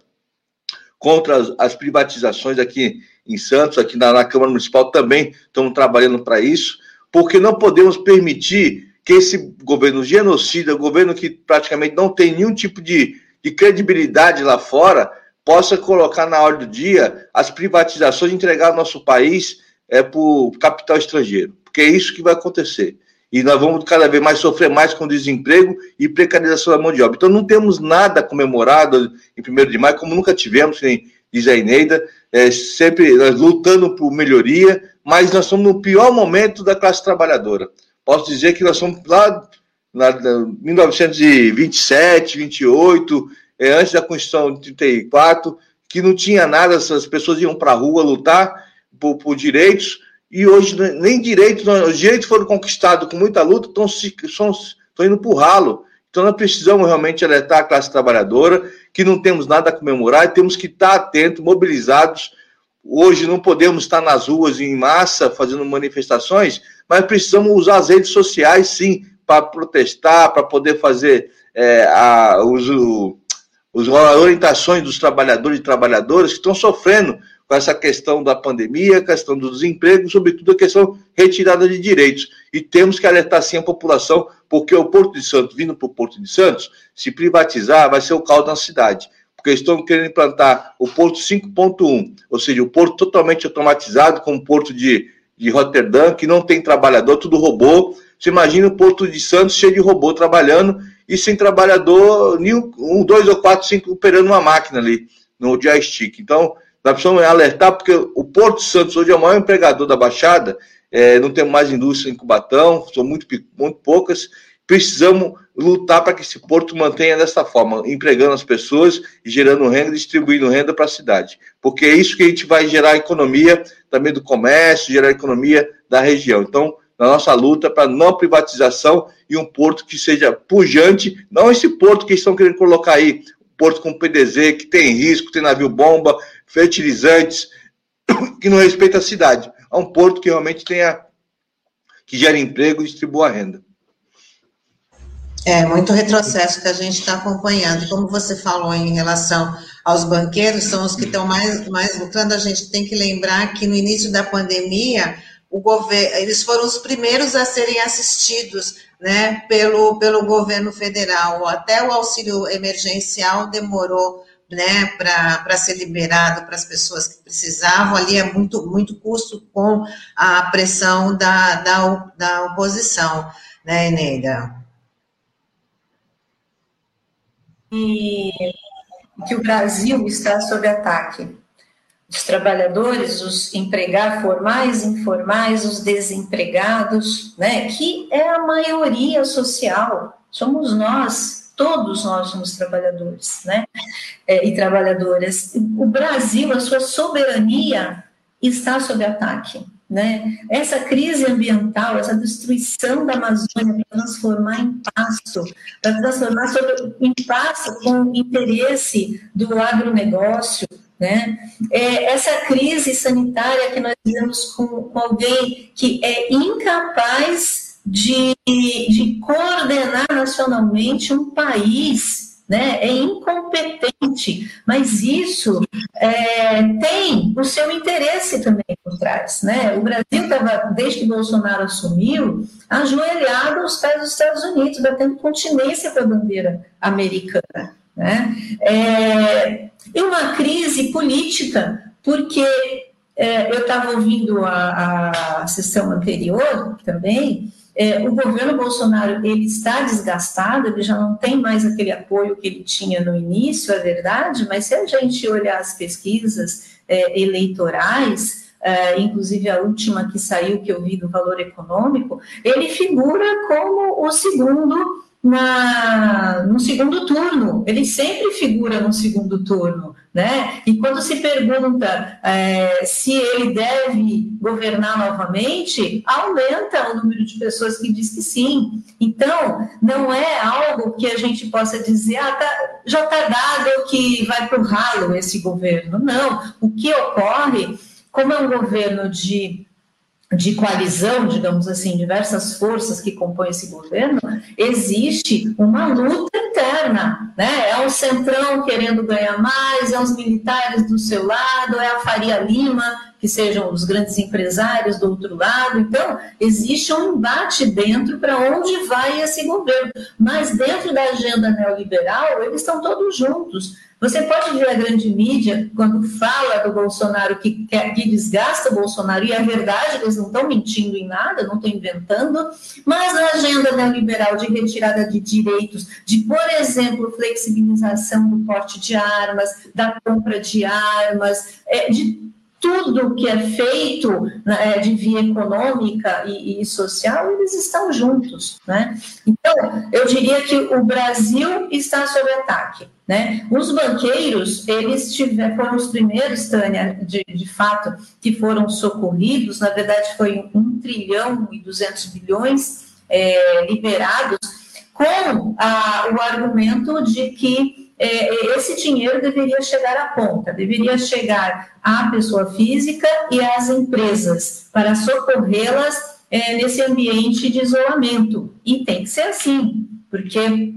contra as, as privatizações aqui em Santos, aqui na, na Câmara Municipal também estamos trabalhando para isso, porque não podemos permitir que esse governo genocida, governo que praticamente não tem nenhum tipo de, de credibilidade lá fora, possa colocar na ordem do dia as privatizações e entregar o nosso país é, para o capital estrangeiro, porque é isso que vai acontecer. E nós vamos cada vez mais sofrer mais com desemprego e precarização da mão de obra. Então não temos nada comemorado em 1 de maio, como nunca tivemos, diz a Ineida, é, sempre nós lutando por melhoria, mas nós somos no pior momento da classe trabalhadora. Posso dizer que nós somos lá na 1927, 28, é, antes da Constituição de 34, que não tinha nada, as pessoas iam para a rua lutar por, por, direitos, e hoje nem direitos, os direitos foram conquistados com muita luta, estão, estão, estão indo para o ralo. Então nós precisamos realmente alertar a classe trabalhadora que não temos nada a comemorar e temos que estar atentos, mobilizados. Hoje não podemos estar nas ruas em massa fazendo manifestações, mas precisamos usar as redes sociais sim para protestar, para poder fazer é, a, os, as orientações dos trabalhadores e trabalhadoras que estão sofrendo com essa questão da pandemia, a questão do desemprego, sobretudo a questão retirada de direitos. E temos que alertar sim a população, porque o Porto de Santos, vindo para o Porto de Santos, se privatizar, vai ser o caos na cidade. Porque estão querendo implantar o Porto 5.1, ou seja, o porto totalmente automatizado, com o Porto de, de Roterdã, que não tem trabalhador, tudo robô. Você imagina o Porto de Santos cheio de robô trabalhando e sem trabalhador, um, dois ou quatro, cinco operando uma máquina ali no joystick. Então, nós precisamos alertar, porque o Porto Santos hoje é o maior empregador da Baixada, é, não temos mais indústria em Cubatão, são muito, muito poucas. Precisamos lutar para que esse porto mantenha dessa forma, empregando as pessoas, gerando renda, distribuindo renda para a cidade. Porque é isso que a gente vai gerar economia também do comércio, gerar economia da região. Então, na nossa luta para não privatização e um porto que seja pujante, não esse porto que estão querendo colocar aí, porto com PDZ, que tem risco, tem navio bomba, fertilizantes, que não respeita a cidade. É um porto que realmente tenha que gera emprego e distribua renda. É, muito retrocesso que a gente está acompanhando. Como você falou em relação aos banqueiros, são os que estão mais, mais lucrando. A gente tem que lembrar que no início da pandemia, o governo, eles foram os primeiros a serem assistidos né, pelo, pelo governo federal. Até o auxílio emergencial demorou né, para ser liberado para as pessoas que precisavam, ali é muito, muito custo com a pressão da, da, da oposição, né, Eneida? E que o Brasil está sob ataque. Os trabalhadores, os empregados formais, informais, os desempregados, né, que é a maioria social, somos nós, todos nós somos trabalhadores, né? É, e trabalhadoras. O Brasil, a sua soberania está sob ataque, né? Essa crise ambiental, essa destruição da Amazônia para transformar em pasto, para transformar sobre, em pasto com interesse do agronegócio, né? É, essa crise sanitária que nós vivemos com, com alguém que é incapaz de, de coordenar nacionalmente um país, né? É incompetente, mas isso é, tem o seu interesse também por trás, né? O Brasil estava, desde que Bolsonaro assumiu, ajoelhado aos pés dos Estados Unidos, batendo continência para a bandeira americana, né? É, e uma crise política, porque é, eu estava ouvindo a, a sessão anterior também, é, o governo Bolsonaro ele está desgastado, ele já não tem mais aquele apoio que ele tinha no início, é verdade, mas se a gente olhar as pesquisas é, eleitorais, é, inclusive a última que saiu, que eu vi do Valor Econômico, ele figura como o segundo na, no segundo turno, ele sempre figura no segundo turno, né? E quando se pergunta é, se ele deve governar novamente, aumenta o número de pessoas que diz que sim. Então, não é algo que a gente possa dizer, ah, tá, já está dado que vai para o ralo esse governo. Não, o que ocorre, como é um governo de de coalizão, digamos assim, diversas forças que compõem esse governo, existe uma luta interna, né? É o centrão querendo ganhar mais, é os militares do seu lado, é a Faria Lima, que sejam os grandes empresários do outro lado. Então, existe um embate dentro para onde vai esse governo. Mas dentro da agenda neoliberal, eles estão todos juntos Você pode ver a grande mídia quando fala do Bolsonaro que, que desgasta o Bolsonaro, e é verdade, eles não estão mentindo em nada, não estão inventando, mas a agenda neoliberal de retirada de direitos, de, por exemplo, flexibilização do porte de armas, da compra de armas, é, de tudo que é feito né, de via econômica e, e, social, eles estão juntos. Né? Então, eu diria que o Brasil está sob ataque. Né? Os banqueiros, eles tiveram, foram os primeiros, Tânia, de, de fato, que foram socorridos, na verdade foi 1 trilhão e 200 bilhões é, liberados, com a, o argumento de que é, esse dinheiro deveria chegar à ponta, deveria chegar à pessoa física e às empresas, para socorrê-las é, nesse ambiente de isolamento. E tem que ser assim, porque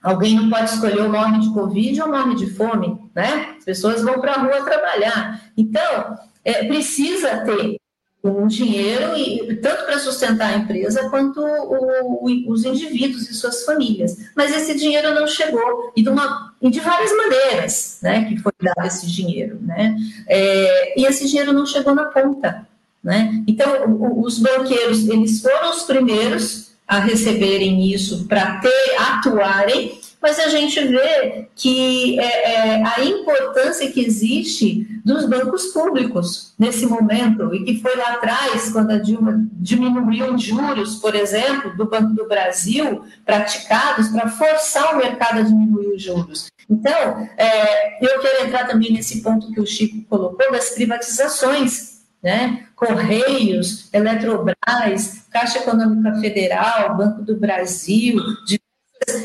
Alguém não pode escolher ou morre de Covid ou morre de fome, né? As pessoas vão para a rua trabalhar. Então, é, precisa ter um dinheiro, e, tanto para sustentar a empresa quanto o, o, os indivíduos e suas famílias. Mas esse dinheiro não chegou, e de, uma, e de várias maneiras né, que foi dado esse dinheiro. Né? É, e esse dinheiro não chegou na ponta. Né? Então, o, os banqueiros, eles foram os primeiros a receberem isso para ter, atuarem, mas a gente vê que é, é, a importância que existe dos bancos públicos nesse momento, e que foi lá atrás, quando a Dilma diminuiu os juros, por exemplo, do Banco do Brasil, praticados para forçar o mercado a diminuir os juros. Então, é, eu quero entrar também nesse ponto que o Chico colocou, das privatizações né? Correios, Eletrobras, Caixa Econômica Federal, Banco do Brasil, de,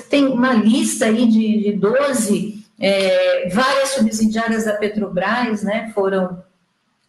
tem uma lista aí de, de 12, é, várias subsidiárias da Petrobras, né, foram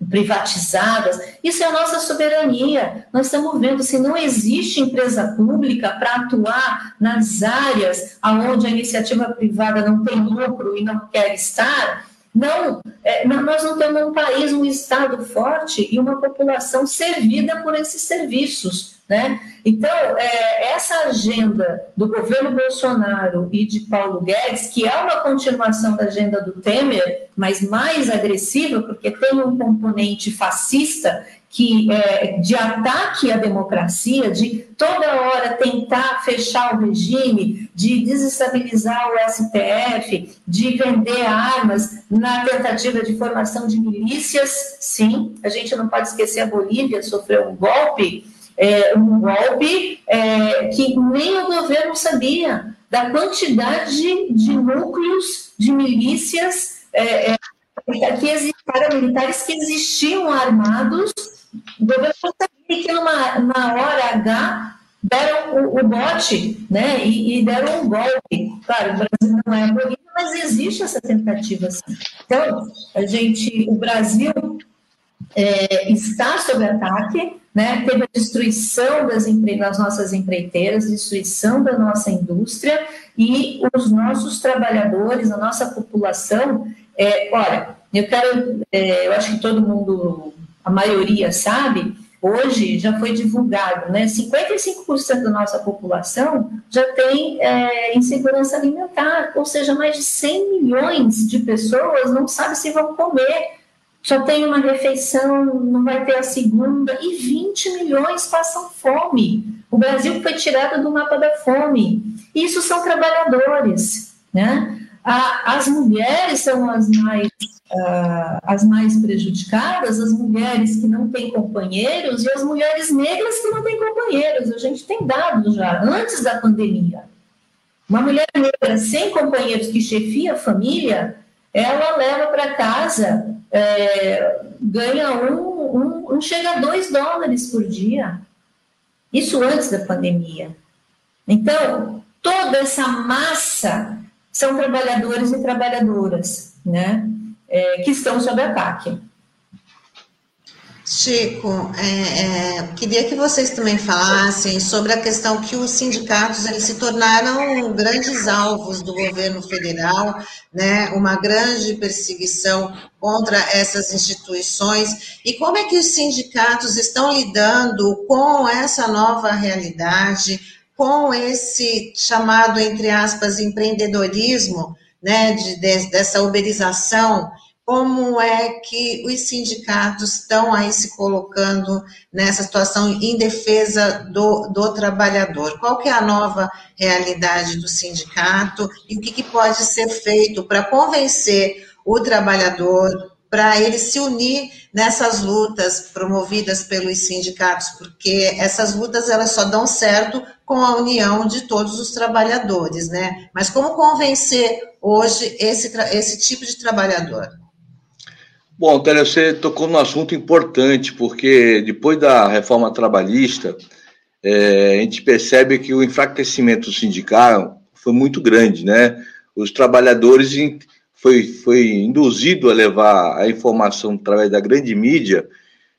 privatizadas. Isso é a nossa soberania. Nós estamos vendo se não existe empresa pública para atuar nas áreas onde a iniciativa privada não tem lucro e não quer estar, não, é, nós não temos um país, um Estado forte e uma população servida por esses serviços. Né? Então, é, essa agenda do governo Bolsonaro e de Paulo Guedes, que é uma continuação da agenda do Temer, mas mais agressiva, porque tem um componente fascista que é, de ataque à democracia, de toda hora tentar fechar o regime, de desestabilizar o STF, de vender armas na tentativa de formação de milícias. Sim, a gente não pode esquecer a Bolívia sofreu um golpe, é, um golpe é, que nem o governo sabia da quantidade de núcleos de milícias é, é que paramilitares que existiam armados o governo sabia que numa, na hora H deram o, o bote né, e, e, deram um golpe. Claro, o Brasil não é Bolívia, mas existe essa tentativa. Então, a gente, o Brasil é, está sob ataque, né, teve a destruição das, empre... das nossas empreiteiras, destruição da nossa indústria e os nossos trabalhadores, a nossa população. É, olha, eu quero, é, eu acho que todo mundo a maioria sabe, hoje já foi divulgado, né? 55% da nossa população já tem é, insegurança alimentar, ou seja, mais de 100 milhões de pessoas não sabem se vão comer. Só tem uma refeição, não vai ter a segunda, e 20 milhões passam fome. O Brasil foi tirado do mapa da fome. Isso são trabalhadores, né? As mulheres são as mais uh, as mais prejudicadas, as mulheres que não têm companheiros e as mulheres negras que não têm companheiros. A gente tem dados já, antes da pandemia. Uma mulher negra sem companheiros que chefia a família, ela leva para casa, é, ganha um, um, um, chega a dois dólares por dia. Isso antes da pandemia. Então, toda essa massa são trabalhadores e trabalhadoras, né? é, que estão sob ataque. Chico, é, é, queria que vocês também falassem sobre a questão que os sindicatos eles se tornaram grandes alvos do governo federal, né, uma grande perseguição contra essas instituições, e como é que os sindicatos estão lidando com essa nova realidade, com esse chamado, entre aspas, empreendedorismo, né, de, de, dessa uberização, como é que os sindicatos estão aí se colocando nessa situação em defesa do, do trabalhador? Qual que é a nova realidade do sindicato e o que, que pode ser feito para convencer o trabalhador para ele se unir nessas lutas promovidas pelos sindicatos, porque essas lutas elas só dão certo com a união de todos os trabalhadores, né? Mas como convencer hoje esse, esse tipo de trabalhador? Bom, Télia, você tocou num assunto importante, porque depois da reforma trabalhista, é, a gente percebe que o enfraquecimento sindical foi muito grande, né? Os trabalhadores foi, foi induzido a levar a informação através da grande mídia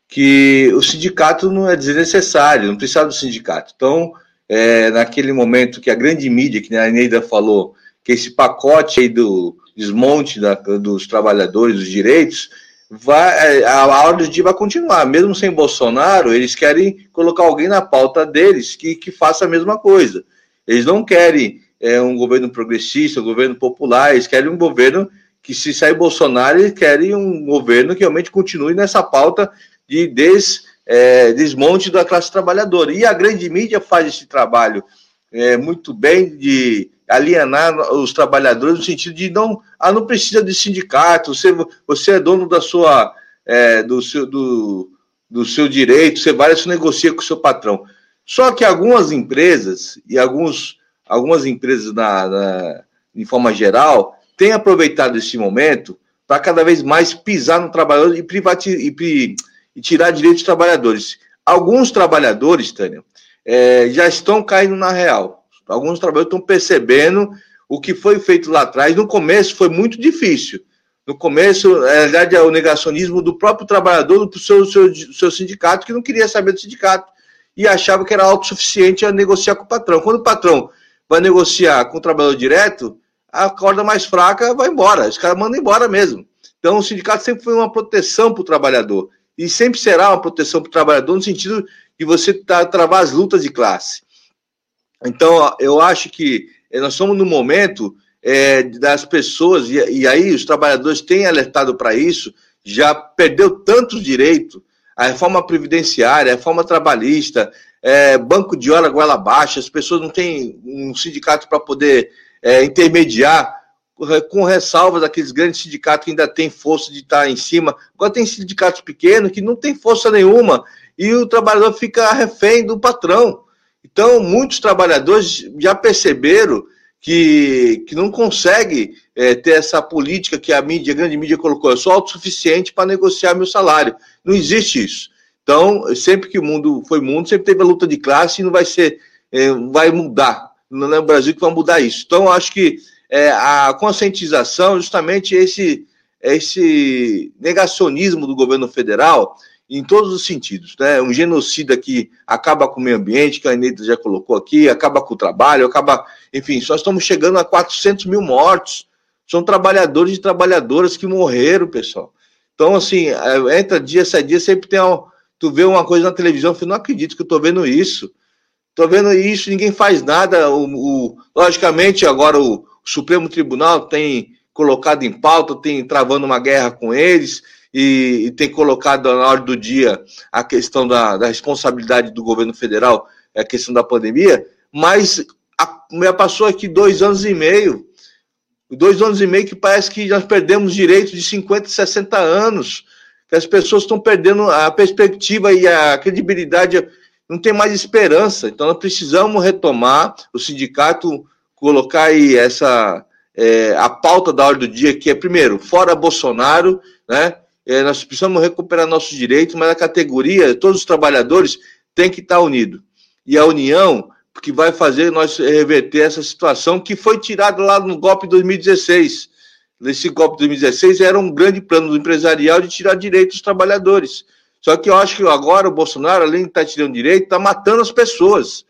que o sindicato não é desnecessário, não precisa do sindicato. Então, é, naquele momento que a grande mídia, que a Neida falou, que esse pacote aí do desmonte da, dos trabalhadores, dos direitos, vai, é, a ordem do dia vai continuar. Mesmo sem Bolsonaro, eles querem colocar alguém na pauta deles que, que faça a mesma coisa. Eles não querem é, um governo progressista, um governo popular, eles querem um governo que, se sair Bolsonaro, eles querem um governo que realmente continue nessa pauta de des, é, desmonte da classe trabalhadora. E a grande mídia faz esse trabalho é, muito bem de alienar os trabalhadores no sentido de não, ah, não precisa de sindicato, você, você é dono da sua, é, do, seu, do, do seu direito, você vai, você negocia com o seu patrão. Só que algumas empresas, e alguns, algumas empresas na, na, em forma geral, têm aproveitado esse momento para cada vez mais pisar no trabalhador e, privatizar, e, e tirar direitos dos trabalhadores. Alguns trabalhadores, Tânia, é, já estão caindo na real. Alguns trabalhadores estão percebendo o que foi feito lá atrás. No começo foi muito difícil. No começo, na verdade, é o negacionismo do próprio trabalhador, do seu, seu, seu sindicato, que não queria saber do sindicato e achava que era autossuficiente a negociar com o patrão. Quando o patrão vai negociar com o trabalhador direto, a corda mais fraca vai embora. Os caras mandam embora mesmo. Então, o sindicato sempre foi uma proteção para o trabalhador. E sempre será uma proteção para o trabalhador, no sentido de você travar as lutas de classe. Então, eu acho que eh, nós estamos no momento é, das pessoas, e, e, aí os trabalhadores têm alertado para isso, já perdeu tantos direitos, a reforma previdenciária, a reforma trabalhista, é, banco de hora goela baixa, as pessoas não têm um sindicato para poder é, intermediar, com ressalvas daqueles grandes sindicatos que ainda têm força de estar em cima. Agora tem sindicatos pequenos que não têm força nenhuma e o trabalhador fica refém do patrão. Então, muitos trabalhadores já perceberam que, que não consegue é, ter essa política que a mídia, a grande mídia colocou, eu sou autossuficiente para negociar meu salário. Não existe isso. Então, sempre que o mundo foi mundo, sempre teve a luta de classe e não vai ser, é, vai mudar. Não é o Brasil que vai mudar isso. Então, acho que é, a conscientização, justamente esse, esse negacionismo do governo federal, em todos os sentidos, né? Um genocida que acaba com o meio ambiente, que a Anitta já colocou aqui, acaba com o trabalho, acaba. Enfim, só estamos chegando a 400 mil mortos. São trabalhadores e trabalhadoras que morreram, pessoal. Então, assim, é, entra dia, sai dia, sempre tem. Uma, tu vê uma coisa na televisão, eu não acredito que eu tô vendo isso. Tô vendo isso, ninguém faz nada. O, o logicamente, agora o, o Supremo Tribunal tem colocado em pauta, tem travando uma guerra com eles e, e tem colocado na hora do dia a questão da, da responsabilidade do governo federal, é a questão da pandemia, mas a, já passou aqui dois anos e meio, dois anos e meio que parece que nós perdemos direitos de 50, 60 anos, que as pessoas estão perdendo a perspectiva e a credibilidade, não tem mais esperança. Então nós precisamos retomar o sindicato, colocar aí essa é, a pauta da hora do dia, que é primeiro, fora Bolsonaro, né? é, nós precisamos recuperar nossos direitos, mas a categoria, todos os trabalhadores têm que estar unidos. E a união que vai fazer nós reverter essa situação que foi tirada lá no golpe de 2016. Nesse golpe de 2016 era um grande plano empresarial de tirar direitos dos trabalhadores. Só que eu acho que agora o Bolsonaro, além de estar tirando direito, está matando as pessoas.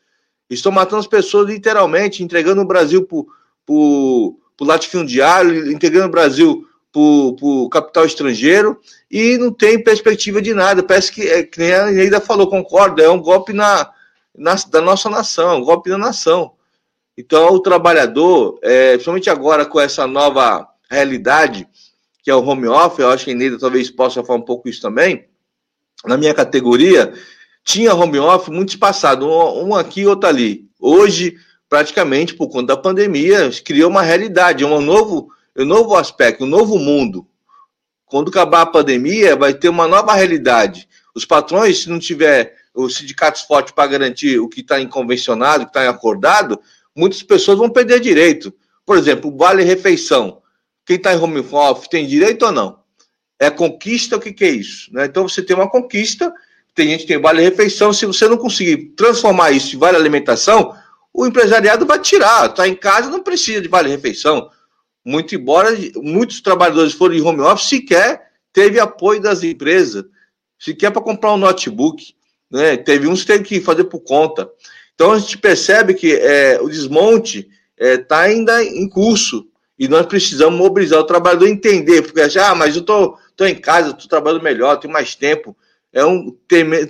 Estão matando as pessoas literalmente, entregando o Brasil para o latifundiário, entregando o Brasil para o capital estrangeiro e não tem perspectiva de nada. Parece que, é, que nem a ainda falou, concordo, é um golpe na, na, da nossa nação, um golpe da nação. Então, o trabalhador, é, principalmente agora com essa nova realidade, que é o home office, eu acho que a Neida talvez possa falar um pouco isso também, na minha categoria, tinha home office muito espaçado, um, aqui e outro ali. Hoje, praticamente, por conta da pandemia, criou uma realidade, um novo, um novo aspecto, um novo mundo. Quando acabar a pandemia, vai ter uma nova realidade. Os patrões, se não tiver os sindicatos fortes para garantir o que está em convencionado, o que está em acordado, muitas pessoas vão perder direito. Por exemplo, o vale-refeição. Quem está em home office tem direito ou não? É conquista, o que, que é isso? Né? Então você tem uma conquista, tem gente que tem vale-refeição, se você não conseguir transformar isso em vale-alimentação, o empresariado vai tirar. Está em casa, não precisa de vale-refeição. Muito embora muitos trabalhadores foram em home office, sequer teve apoio das empresas, sequer para comprar um notebook. Né? Teve uns que teve que fazer por conta. Então a gente percebe que é, o desmonte está é, tá ainda em curso e nós precisamos mobilizar o trabalhador entender, porque achar, ah, mas eu tô, tô em casa, estou trabalhando melhor, tenho mais tempo. É um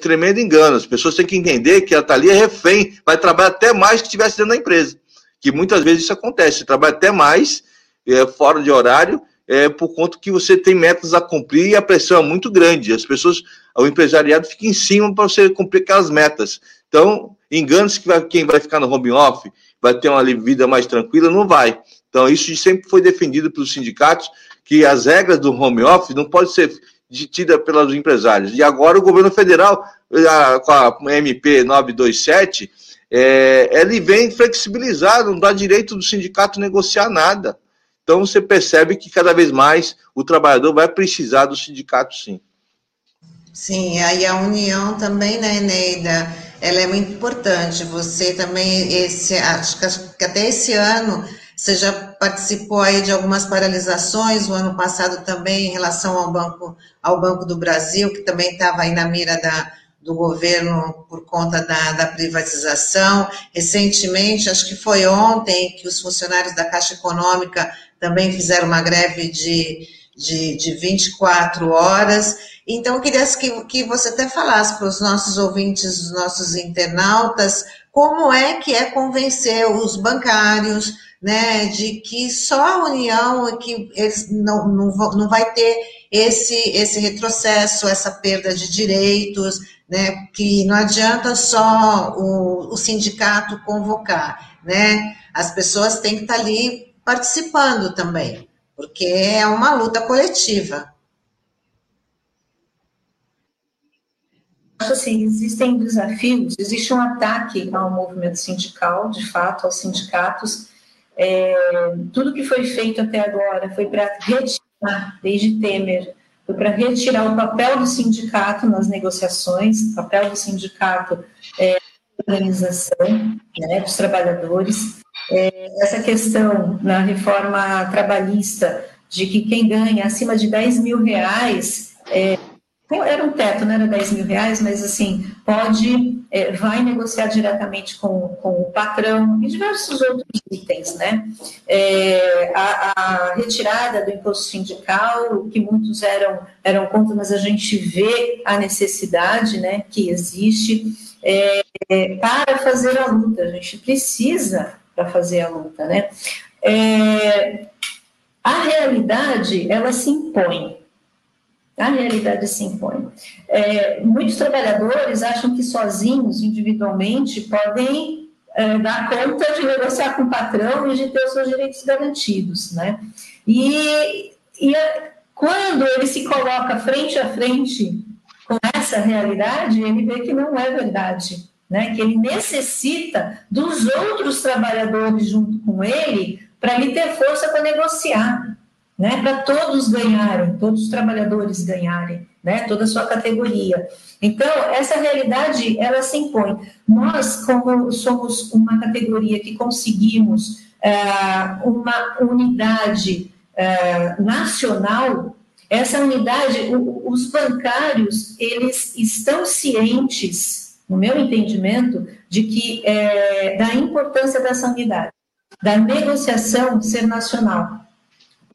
tremendo engano. As pessoas têm que entender que ela está ali é refém, vai trabalhar até mais que estivesse dentro da empresa. Que muitas vezes isso acontece, você trabalha até mais, é, fora de horário, é, por conta que você tem metas a cumprir e a pressão é muito grande. As pessoas, o empresariado fica em cima para você cumprir aquelas metas. Então, engane-se que vai, quem vai ficar no home office vai ter uma vida mais tranquila, não vai. Então, isso sempre foi defendido pelos sindicatos, que as regras do home office não podem ser tidas pelos empresários. E agora o governo federal, com a MP 927, é, ele vem flexibilizar, não dá direito do sindicato negociar nada. Então você percebe que cada vez mais o trabalhador vai precisar do sindicato, sim. Sim, aí a união também, né, Eneida, ela é muito importante. Você também, esse, acho que até esse ano, você já participou aí de algumas paralisações, o ano passado também, em relação ao Banco, ao Banco do Brasil, que também estava aí na mira da, do governo por conta da, da, privatização. Recentemente, acho que foi ontem, que os funcionários da Caixa Econômica também fizeram uma greve de, de, de 24 horas. Então, eu queria que, que você até falasse para os nossos ouvintes, os nossos internautas, como é que é convencer os bancários, né, de que só a União, que eles não, não, não vai ter esse, esse retrocesso, essa perda de direitos, né, que não adianta só o, o sindicato convocar, né, as pessoas têm que estar ali participando também, porque é uma luta coletiva. Acho assim, existem desafios, existe um ataque ao movimento sindical, de fato, aos sindicatos. É, tudo que foi feito até agora foi para retirar, desde Temer, foi para retirar o papel do sindicato nas negociações, o papel do sindicato é, organização né, dos trabalhadores. É, essa questão na reforma trabalhista de que quem ganha acima de 10 mil reais, é, era um teto, não era 10 mil reais, mas assim, pode, é, vai negociar diretamente com, com o patrão e diversos outros itens, né? É, a, a, retirada do imposto sindical, que muitos eram, eram contra, mas a gente vê a necessidade, né, que existe, é, para fazer a luta, a gente precisa para fazer a luta, né? É, a realidade, ela se impõe. A realidade se impõe. É, muitos trabalhadores acham que sozinhos, individualmente, podem é, dar conta de negociar com o patrão e de ter os seus direitos garantidos, né? E, e quando ele se coloca frente a frente com essa realidade, ele vê que não é verdade né, que ele necessita dos outros trabalhadores junto com ele para ele ter força para negociar, né, para todos ganharem, todos os trabalhadores ganharem, né, toda a sua categoria. Então, essa realidade, ela se impõe. Nós, como somos uma categoria que conseguimos é, uma unidade é, nacional, essa unidade, o, os bancários, eles estão cientes no meu entendimento, de que é, da importância dessa unidade, da negociação ser nacional.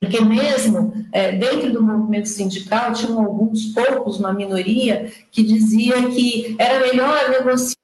Porque mesmo é, dentro do movimento sindical tinham alguns poucos, uma minoria, que dizia que era melhor negociar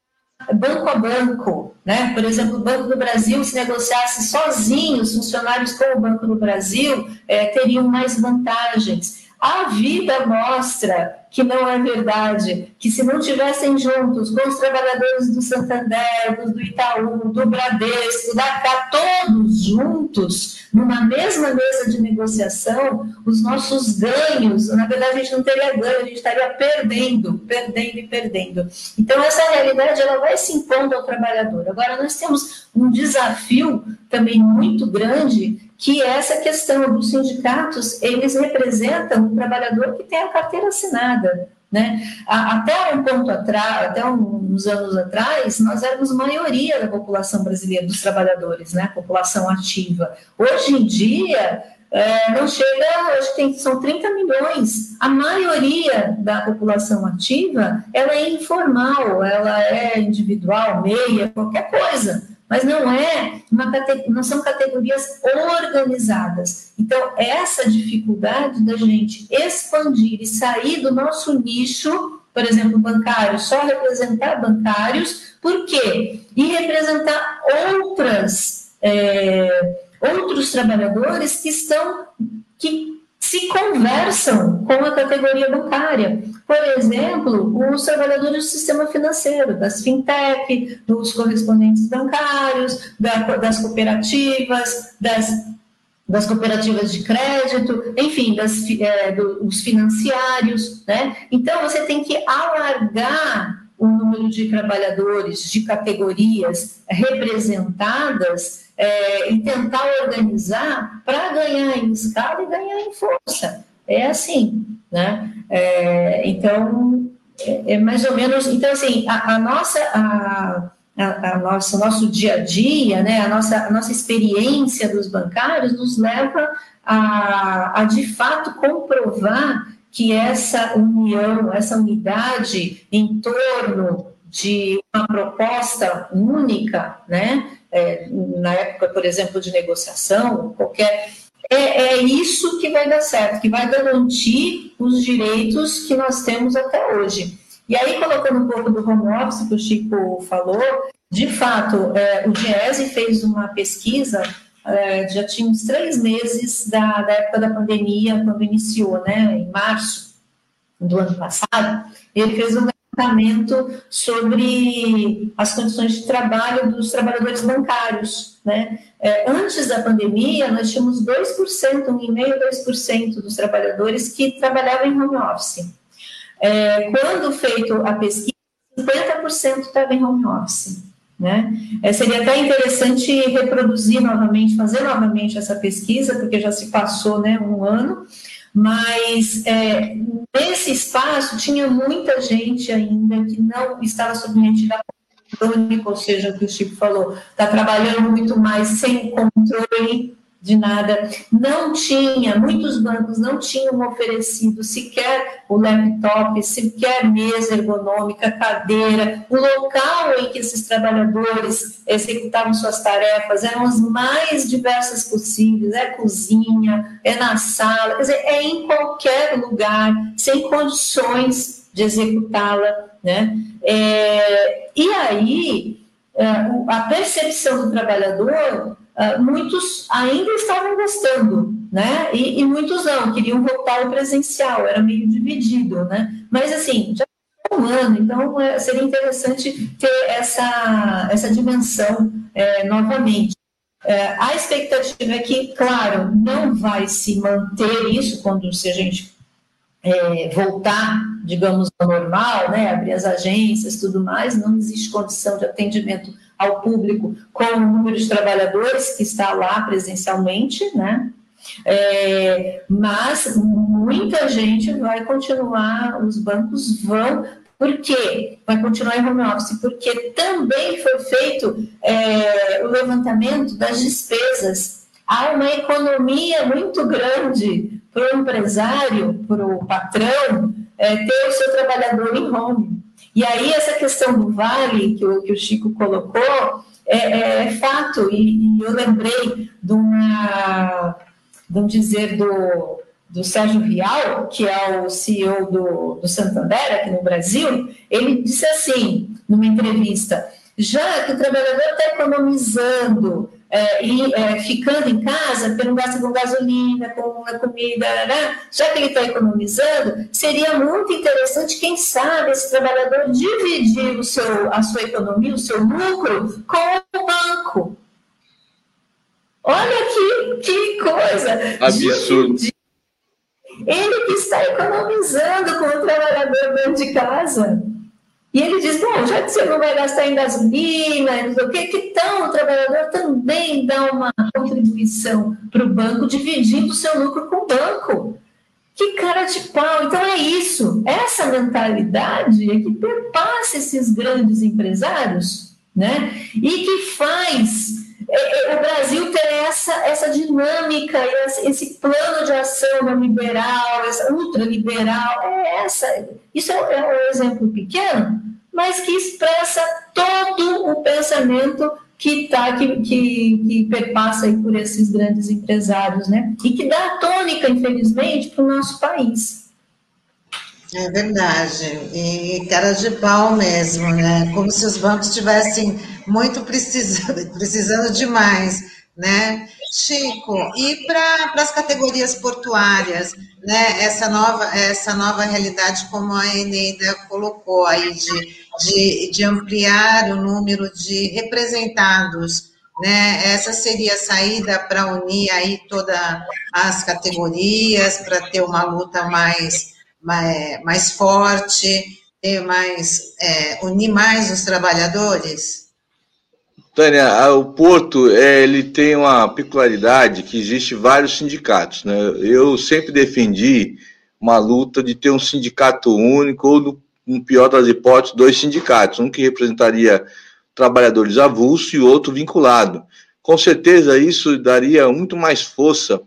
banco a banco, né? Por exemplo, o Banco do Brasil, se negociasse sozinho, os funcionários com o Banco do Brasil é, teriam mais vantagens. A vida mostra que não é verdade, que se não tivessem juntos com os trabalhadores do Santander, do Itaú, do Bradesco, da CA, todos juntos, numa mesma mesa de negociação, os nossos ganhos, na verdade a gente não teria ganho, a gente estaria perdendo, perdendo e perdendo. Então essa realidade ela vai se impondo ao trabalhador. Agora nós temos um desafio também muito grande que essa questão dos sindicatos, eles representam um trabalhador que tem a carteira assinada. Né? Até um ponto atrás, até uns anos atrás, nós éramos maioria da população brasileira, dos trabalhadores, né? população ativa. Hoje em dia, é, não chega, hoje tem, são 30 milhões. A maioria da população ativa, ela é informal, ela é individual, meia, qualquer coisa mas não é uma não são categorias organizadas. Então, essa dificuldade da gente expandir e sair do nosso nicho, por exemplo, bancário, só representar bancários, por quê? E representar outras, é, outros trabalhadores que estão, que se conversam com a categoria bancária. Por exemplo, os trabalhadores do sistema financeiro, das fintech, dos correspondentes bancários, das cooperativas, das, das cooperativas de crédito, enfim, das, é, dos financiários. Né? Então, você tem que alargar o número de trabalhadores, de categorias representadas é, e tentar organizar para ganhar em escala e ganhar em força. É assim, né? É, então, é, é, mais ou menos. Então, assim, a, a nossa. A, a, a nossa, nosso dia a dia, né, a, nossa, a nossa experiência dos bancários nos leva a, a de fato comprovar que essa união, essa unidade em torno de uma proposta única, né, é, na época, por exemplo, de negociação, qualquer. É, é isso que vai dar certo, que vai garantir os direitos que nós temos até hoje. E aí, colocando um pouco do home office que o Chico falou, de fato, é, o Diese fez uma pesquisa, é, já tinha uns três meses da, da, época da pandemia, quando iniciou, né, em março do ano passado, ele fez um levantamento sobre as condições de trabalho dos trabalhadores bancários. Né? É, antes da pandemia, nós tínhamos 2%, 1,5%, 2% dos trabalhadores que trabalhavam em home office. É, quando feito a pesquisa, 50% estava em home office. Né? É, seria até interessante reproduzir novamente, fazer novamente essa pesquisa, porque já se passou né, um ano, mas é, nesse espaço tinha muita gente ainda que não estava submetida a controle, ou seja, o que o Chico falou, está trabalhando muito mais sem controle de nada. Não tinha, muitos bancos não tinham oferecido sequer o laptop, sequer mesa ergonômica, cadeira, o local em que esses trabalhadores executavam suas tarefas eram as mais diversas possíveis, é cozinha, é na sala, quer dizer, é em qualquer lugar, sem condições de executá-la, né? É, e aí, é, a percepção do trabalhador Uh, muitos ainda estavam gostando, né? E, e, muitos não, queriam voltar ao presencial, era meio dividido, né? Mas assim, já um ano, então é, seria interessante ter essa, essa dimensão é, novamente. É, a expectativa é que, claro, não vai se manter isso quando se a gente é, voltar, digamos, ao normal, né? Abrir as agências, tudo mais, não existe condição de atendimento ao público com o número de trabalhadores que está lá presencialmente, né? É, mas muita gente vai continuar, os bancos vão, por quê? Vai continuar em home office, porque também foi feito é, o levantamento das despesas. Há uma economia muito grande para o empresário, para o patrão, é, ter o seu trabalhador em home. E aí, essa questão do vale que o, que o Chico colocou é, é, é fato, e, e, eu lembrei de uma, vamos dizer, do, do Sérgio Rial, que é o CEO do, do Santander aqui no Brasil, ele disse assim: numa entrevista, já que o trabalhador está economizando é, é, ficando em casa, porque não gasta com gasolina, com a comida, né? já que ele está economizando, seria muito interessante, quem sabe, esse trabalhador dividir o seu, a sua economia, o seu lucro, com o banco. Olha que, que coisa! Absurdo. Ele que está economizando com o trabalhador dentro de casa. E ele diz: bom, já que você não vai gastar em gasolina, o que, que tal o trabalhador também dá uma contribuição para o banco, dividindo o seu lucro com o banco? Que cara de pau! Então é isso, essa mentalidade é que perpassa esses grandes empresários, né? E que faz o Brasil ter essa, essa dinâmica, esse plano de ação liberal, essa ultraliberal, é essa. Isso é, é um exemplo pequeno, mas que expressa todo o pensamento que, tá, que, que, que perpassa por esses grandes empresários, né? E que dá tônica, infelizmente, para o nosso país. É verdade. E cara de pau mesmo, né? Como se os bancos tivessem muito precisando, precisando demais, né? Chico, e para as categorias portuárias, né? Essa nova, essa nova realidade, como a Eneida colocou aí, de, de, de ampliar o número de representados, né? Essa seria a saída para unir aí todas as categorias, para ter uma luta mais, mais, mais forte, ter mais, é, unir mais os trabalhadores? Tânia, o Porto é, ele tem uma peculiaridade que existe vários sindicatos. Né? Eu sempre defendi uma luta de ter um sindicato único, ou, no pior das hipóteses, dois sindicatos, um que representaria trabalhadores avulsos e outro vinculado. Com certeza isso daria muito mais força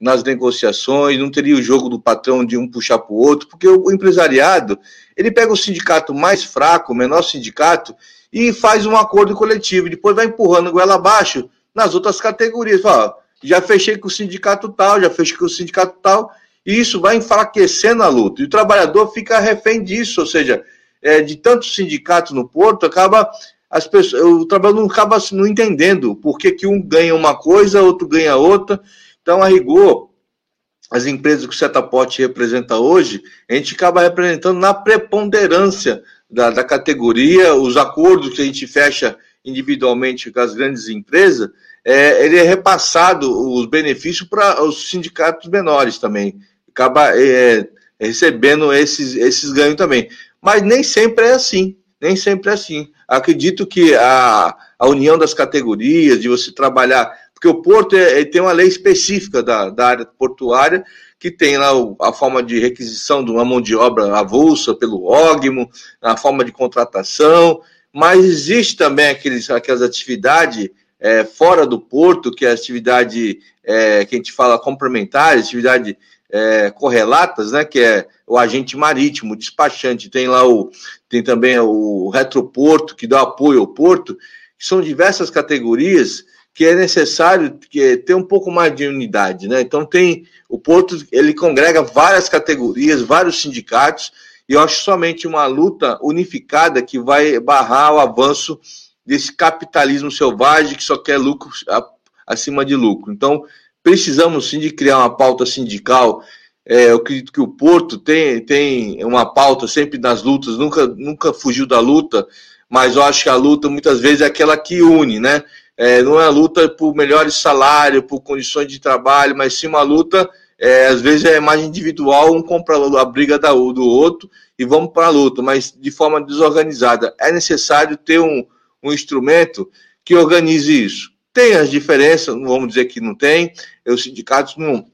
nas negociações, não teria o jogo do patrão de um puxar para o outro, porque o empresariado, ele pega o sindicato mais fraco, o menor sindicato, e faz um acordo coletivo. Depois vai empurrando goela abaixo nas outras categorias. Fala, já fechei com o sindicato tal, já fechei com o sindicato tal, e isso vai enfraquecendo a luta. E o trabalhador fica refém disso, ou seja, é, de tantos sindicatos no Porto, acaba as pessoas, o trabalhador acaba não entendendo por que, que um ganha uma coisa, outro ganha outra. Então, a rigor, as empresas que o Setaporte representa hoje, a gente acaba representando na preponderância da, da categoria, os acordos que a gente fecha individualmente com as grandes empresas, é, ele é repassado os benefícios para os sindicatos menores também. Acaba é, recebendo esses, esses ganhos também. Mas nem sempre é assim. Nem sempre é assim. Acredito que a, a união das categorias, de você trabalhar. Porque o porto é, tem uma lei específica da, da área portuária que tem lá a forma de requisição de uma mão de obra avulsa pelo OGMO, a forma de contratação, mas existe também aqueles, aquelas atividades é, fora do porto, que é a atividade é, que a gente fala complementar, atividade é, correlatas, né, que é o agente marítimo, o despachante, tem lá o, tem também o retroporto, que dá apoio ao porto, são diversas categorias que é necessário que, ter um pouco mais de unidade, né? Então tem o Porto, ele congrega várias categorias, vários sindicatos, e eu acho somente uma luta unificada que vai barrar o avanço desse capitalismo selvagem que só quer lucro acima de lucro. Então, precisamos sim de criar uma pauta sindical. É, eu acredito que o Porto tem, tem uma pauta sempre nas lutas, nunca, nunca fugiu da luta, mas eu acho que a luta muitas vezes é aquela que une, né? É, não é a luta por melhores salários, por condições de trabalho, mas sim uma luta, é, às vezes é mais individual, um compra a briga da, do outro e vamos para a luta, mas de forma desorganizada. É necessário ter um, um instrumento que organize isso. Tem as diferenças, não vamos dizer que não tem, os sindicatos não.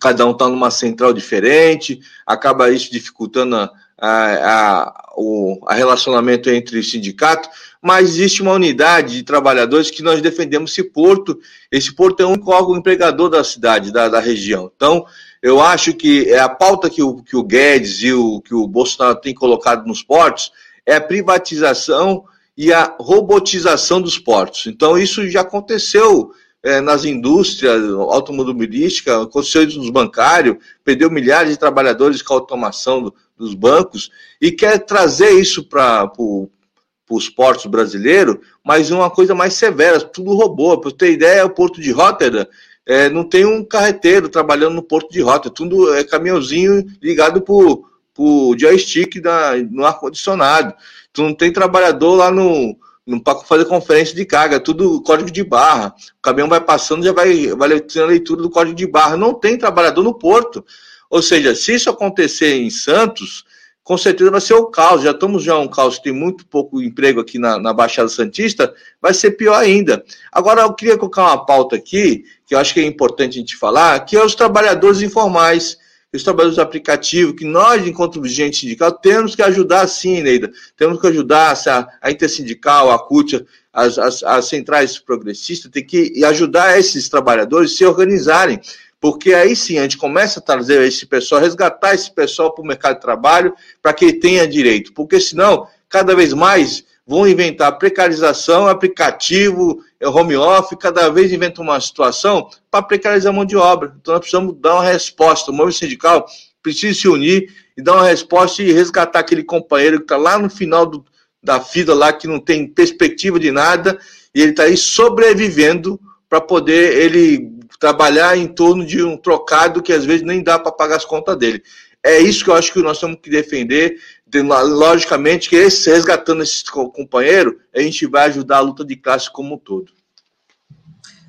Cada um está numa central diferente, acaba isso dificultando a, a, a, o a relacionamento entre sindicato, mas existe uma unidade de trabalhadores que nós defendemos esse porto. Esse porto é único órgão empregador da cidade, da, da região. Então, eu acho que é a pauta que o, que o Guedes e o, que o Bolsonaro tem colocado nos portos é a privatização e a robotização dos portos. Então, isso já aconteceu é, nas indústrias automobilísticas, aconteceu nos bancários, perdeu milhares de trabalhadores com a automação do, dos bancos, e quer trazer isso para os portos brasileiros, mas uma coisa mais severa, tudo robô. Para ter ideia, o porto de Rotterdam é, não tem um carreteiro trabalhando no porto de Rotterdam, tudo é caminhãozinho ligado por, por joystick da, no ar-condicionado. Tu não tem trabalhador lá no, para fazer conferência de carga, tudo código de barra. O caminhão vai passando, já vai, vai tendo a leitura do código de barra. Não tem trabalhador no porto. Ou seja, se isso acontecer em Santos, com certeza vai ser o caos. Já estamos já um caos, tem muito pouco emprego aqui na, na, Baixada Santista, vai ser pior ainda. Agora, eu queria colocar uma pauta aqui, que eu acho que é importante a gente falar, que é os trabalhadores informais, os trabalhadores do aplicativo, que nós, enquanto vigente sindical, temos que ajudar sim, Neida. Temos que ajudar a, a Intersindical, a CUT, as, as, as centrais progressistas, tem que ajudar esses trabalhadores a se organizarem porque aí sim a gente começa a trazer esse pessoal, resgatar esse pessoal para o mercado de trabalho, para que ele tenha direito, porque senão, cada vez mais vão inventar precarização, aplicativo, é, home office, cada vez inventam uma situação para precarizar a mão de obra. Então nós precisamos dar uma resposta. O movimento sindical precisa se unir e dar uma resposta e resgatar aquele companheiro que está lá no final do, da fila, lá que não tem perspectiva de nada, e ele está aí sobrevivendo para poder ele trabalhar em torno de um trocado que às vezes nem dá para pagar as contas dele. É isso que eu acho que nós temos que defender. Logicamente, que esse, resgatando esse companheiro, a gente vai ajudar a luta de classe como um todo.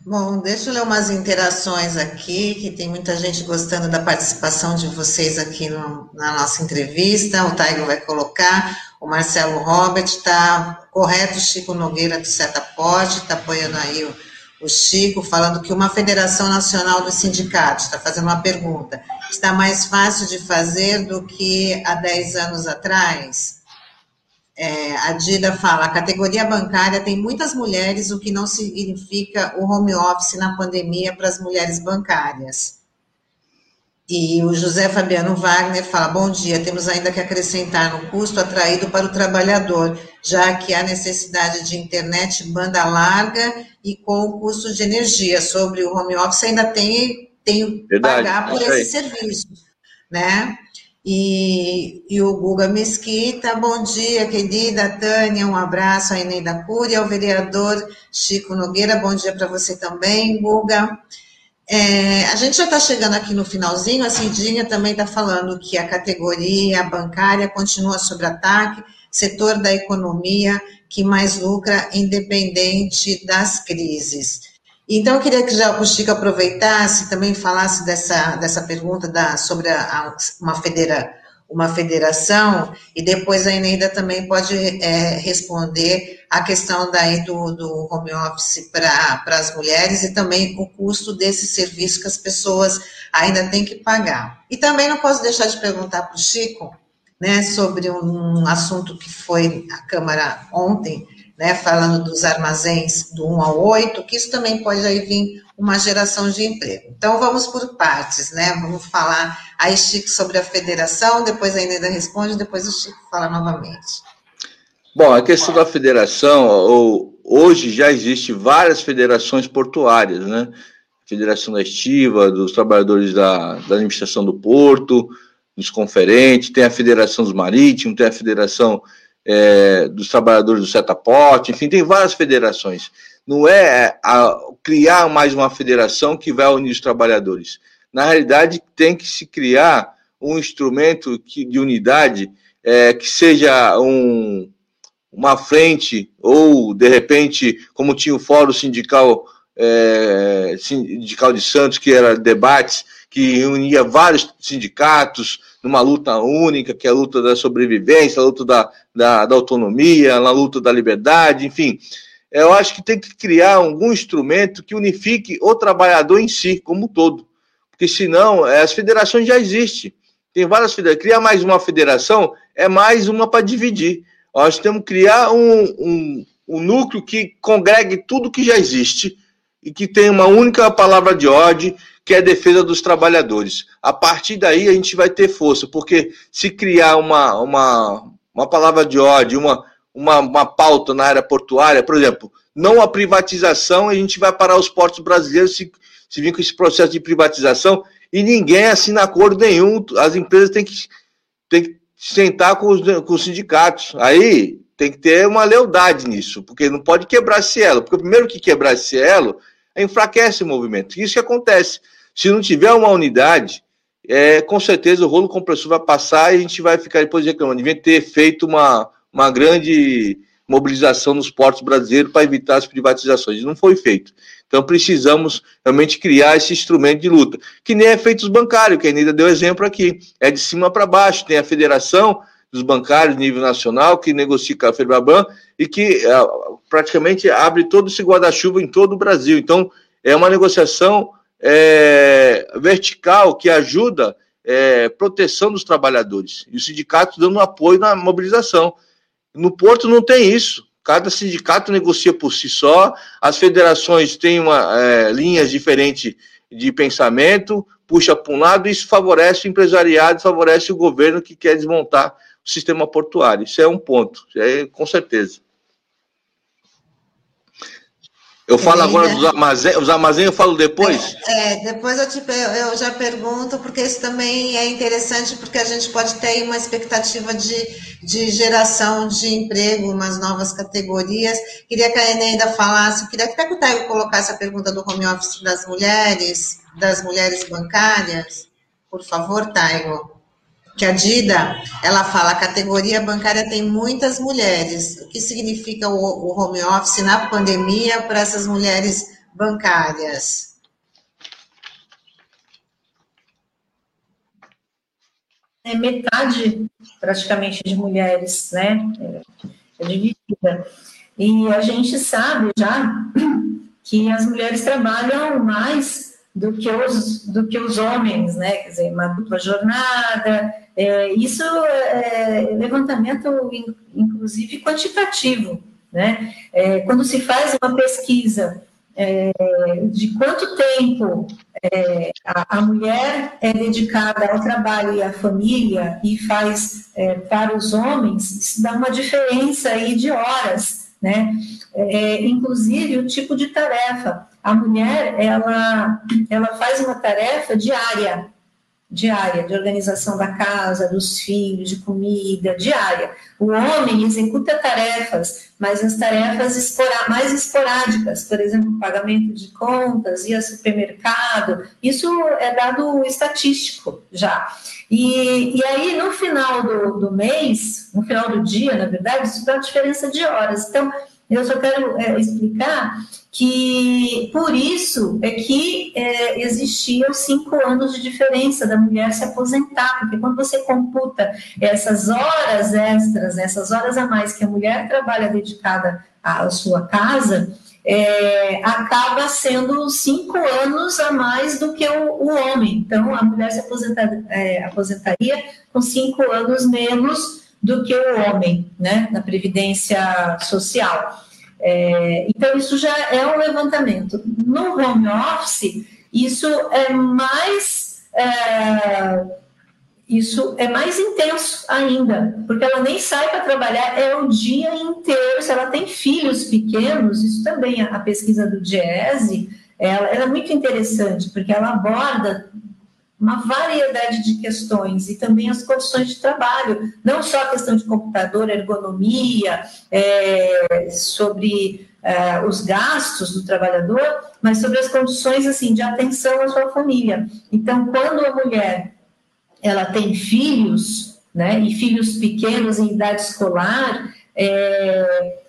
Bom, deixa eu ler umas interações aqui, que tem muita gente gostando da participação de vocês aqui no, na nossa entrevista. O Taigo vai colocar, o Marcelo Robert está correto, Chico Nogueira do Setaporte, está apoiando aí o o Chico falando que uma Federação Nacional dos Sindicatos, está fazendo uma pergunta, está mais fácil de fazer do que há 10 anos atrás? É, a Dida fala, a categoria bancária tem muitas mulheres, o que não significa o home office na pandemia para as mulheres bancárias. E o José Fabiano Wagner fala: bom dia, temos ainda que acrescentar no custo atraído para o trabalhador, já que há necessidade de internet banda larga e com o custo de energia. Sobre o home office, ainda tem, tem que pagar por esse serviço, né? E, e, o Guga Mesquita, bom dia, querida Tânia, um abraço a Eneida Cury, ao vereador Chico Nogueira, bom dia para você também, Guga. É, a gente já está chegando aqui no finalzinho, a Cidinha também está falando que a categoria bancária continua sob ataque, setor da economia que mais lucra independente das crises. Então, eu queria que já o Chico aproveitasse também falasse dessa, dessa pergunta da, sobre a, uma federa, uma federação, e depois a Eneida também pode é, responder a questão daí do, do home office para as mulheres e também o custo desse serviço que as pessoas ainda têm que pagar. E também não posso deixar de perguntar para o Chico, né, sobre um assunto que foi a Câmara ontem, né, falando dos armazéns do 1 ao 8, que isso também pode aí vir uma geração de emprego. Então, vamos por partes, né, vamos falar aí, Chico, sobre a federação, depois a Inês responde, depois o Chico fala novamente. Bom, a questão da federação, hoje já existe várias federações portuárias, né, Federação da Estiva, dos trabalhadores da, da administração do porto, dos conferentes, tem a Federação dos Marítimos, tem a Federação é, dos trabalhadores do setaporte, enfim, tem várias federações. Não é a, criar mais uma federação que vai unir os trabalhadores. Na realidade, tem que se criar um instrumento que, de unidade é, que seja um, uma frente, ou, de repente, como tinha o Fórum Sindical, é, Sindical de Santos, que era debates, que unia vários sindicatos, numa luta única, que é a luta da sobrevivência, a luta da, da, da autonomia, a luta da liberdade, enfim. Eu acho que tem que criar algum instrumento que unifique o trabalhador em si, como um todo. Porque senão, é, as federações já existem. Tem várias federações. Criar mais uma federação é mais uma para dividir. Nós temos que criar um, um, um núcleo que congregue tudo que já existe e que tenha uma única palavra de ordem que é a defesa dos trabalhadores. A partir daí a gente vai ter força, porque se criar uma, uma, uma palavra de ódio, uma, uma, uma pauta na área portuária, por exemplo, não a privatização, a gente vai parar os portos brasileiros se, se vir com esse processo de privatização e ninguém assina acordo nenhum, as empresas têm que, têm que sentar com os, com os sindicatos. Aí tem que ter uma lealdade nisso, porque não pode quebrar esse elo, porque primeiro que quebrar esse elo enfraquece o movimento. Isso que acontece. Se não tiver uma unidade, é, com certeza o rolo compressor vai passar e a gente vai ficar depois reclamando. Devia ter feito uma, uma grande mobilização nos portos brasileiros para evitar as privatizações. Não foi feito. Então precisamos realmente criar esse instrumento de luta, que nem é feito os bancários, que a Anitta deu exemplo aqui. É de cima para baixo, tem a federação dos bancários nível nacional, que negocia com a Febraban e que é, praticamente abre todo esse guarda-chuva em todo o Brasil. Então, é uma negociação é, vertical que ajuda é, proteção dos trabalhadores. E os sindicatos dando apoio na mobilização. No Porto não tem isso. Cada sindicato negocia por si só, as federações têm uma, é, linhas diferentes de pensamento, puxa para um lado, isso favorece o empresariado, favorece o governo que quer desmontar o sistema portuário. Isso é um ponto, é, com certeza. Eu falo agora dos armazéns, os armazéns eu falo depois? É, é, depois eu, te, eu já pergunto, porque isso também é interessante, porque a gente pode ter uma expectativa de, de geração de emprego, umas novas categorias. Queria que a Eneida falasse, queria até que o Taio colocasse a pergunta do home office das mulheres, das mulheres bancárias. Por favor, Taio que a Dida, ela fala, a categoria bancária tem muitas mulheres. O que significa o, o home office na pandemia para essas mulheres bancárias? É metade, praticamente, de mulheres, né? É, é dividida. E a gente sabe já que as mulheres trabalham mais do que os, do que os homens, né? Quer dizer, uma dupla jornada, é, isso é levantamento, inclusive, quantitativo. Né? É, quando se faz uma pesquisa é, de quanto tempo é, a, a, mulher é dedicada ao trabalho e à família e faz é, para os homens, isso dá uma diferença aí de horas, né? É, inclusive o tipo de tarefa. A mulher, ela, ela faz uma tarefa diária, diária, de organização da casa, dos filhos, de comida, diária. O homem executa tarefas, mas as tarefas mais esporádicas, por exemplo, pagamento de contas, ir ao supermercado, isso é dado estatístico já. E, e aí, no final do, do mês, no final do dia, na verdade, isso dá diferença de horas. Então, eu só quero é, explicar que por isso é que é, existiam cinco anos de diferença da mulher se aposentar, porque quando você computa essas horas extras, essas horas a mais que a mulher trabalha dedicada à sua casa, é, acaba sendo cinco anos a mais do que o, o homem. Então, a mulher se aposenta, é, aposentaria com cinco anos menos do que o homem, né, na previdência social. É, então, isso já é um levantamento. No home office, isso é mais. É, isso é mais intenso ainda, porque ela nem sai para trabalhar, é o dia inteiro. Se ela tem filhos pequenos, isso também, a pesquisa do DIESE, ela, ela é muito interessante, porque ela aborda uma variedade de questões e também as condições de trabalho, não só a questão de computador, ergonomia, é, sobre é, os gastos do trabalhador, mas sobre as condições assim de atenção à sua família. Então, quando a mulher ela tem filhos, né, e filhos pequenos em idade escolar, é,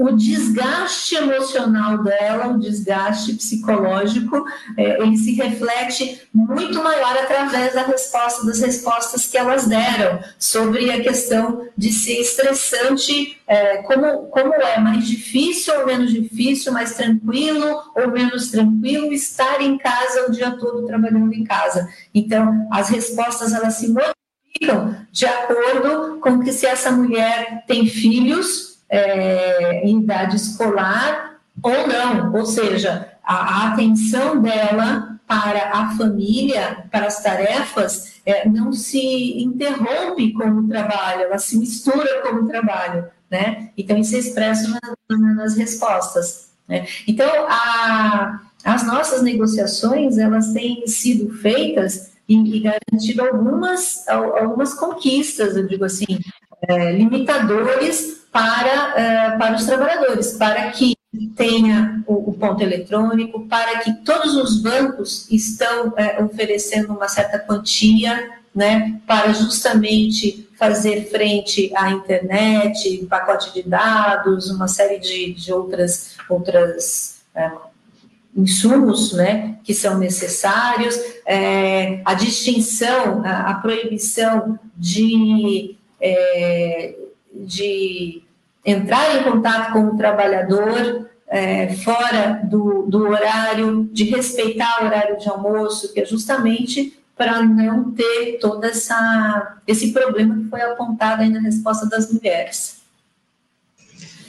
o desgaste emocional dela, o desgaste psicológico, é, ele se reflete muito maior através da resposta, das respostas que elas deram sobre a questão de ser estressante, é, como, como é mais difícil ou menos difícil, mais tranquilo ou menos tranquilo estar em casa o dia todo trabalhando em casa. Então, as respostas elas se modificam de acordo com que se essa mulher tem filhos é, em idade escolar ou não, ou seja, a, a, atenção dela para a família, para as tarefas, é, não se interrompe com o trabalho, ela se mistura com o trabalho, né? Então, isso é expresso na, nas respostas. Né? Então, a, as nossas negociações, elas têm sido feitas e, e garantido algumas, algumas conquistas, eu digo assim, é, limitadores para, é, para os trabalhadores, para que tenha o, o, ponto eletrônico, para que todos os bancos estão é, oferecendo uma certa quantia, né, para justamente fazer frente à internet, pacote de dados, uma série de, de outras, outras é, insumos né, que são necessários, a distinção, a, a proibição de, de entrar em contato com o trabalhador é, fora do, do horário, de respeitar o horário de almoço, que é justamente para não ter todo essa, esse problema que foi apontado aí na resposta das mulheres.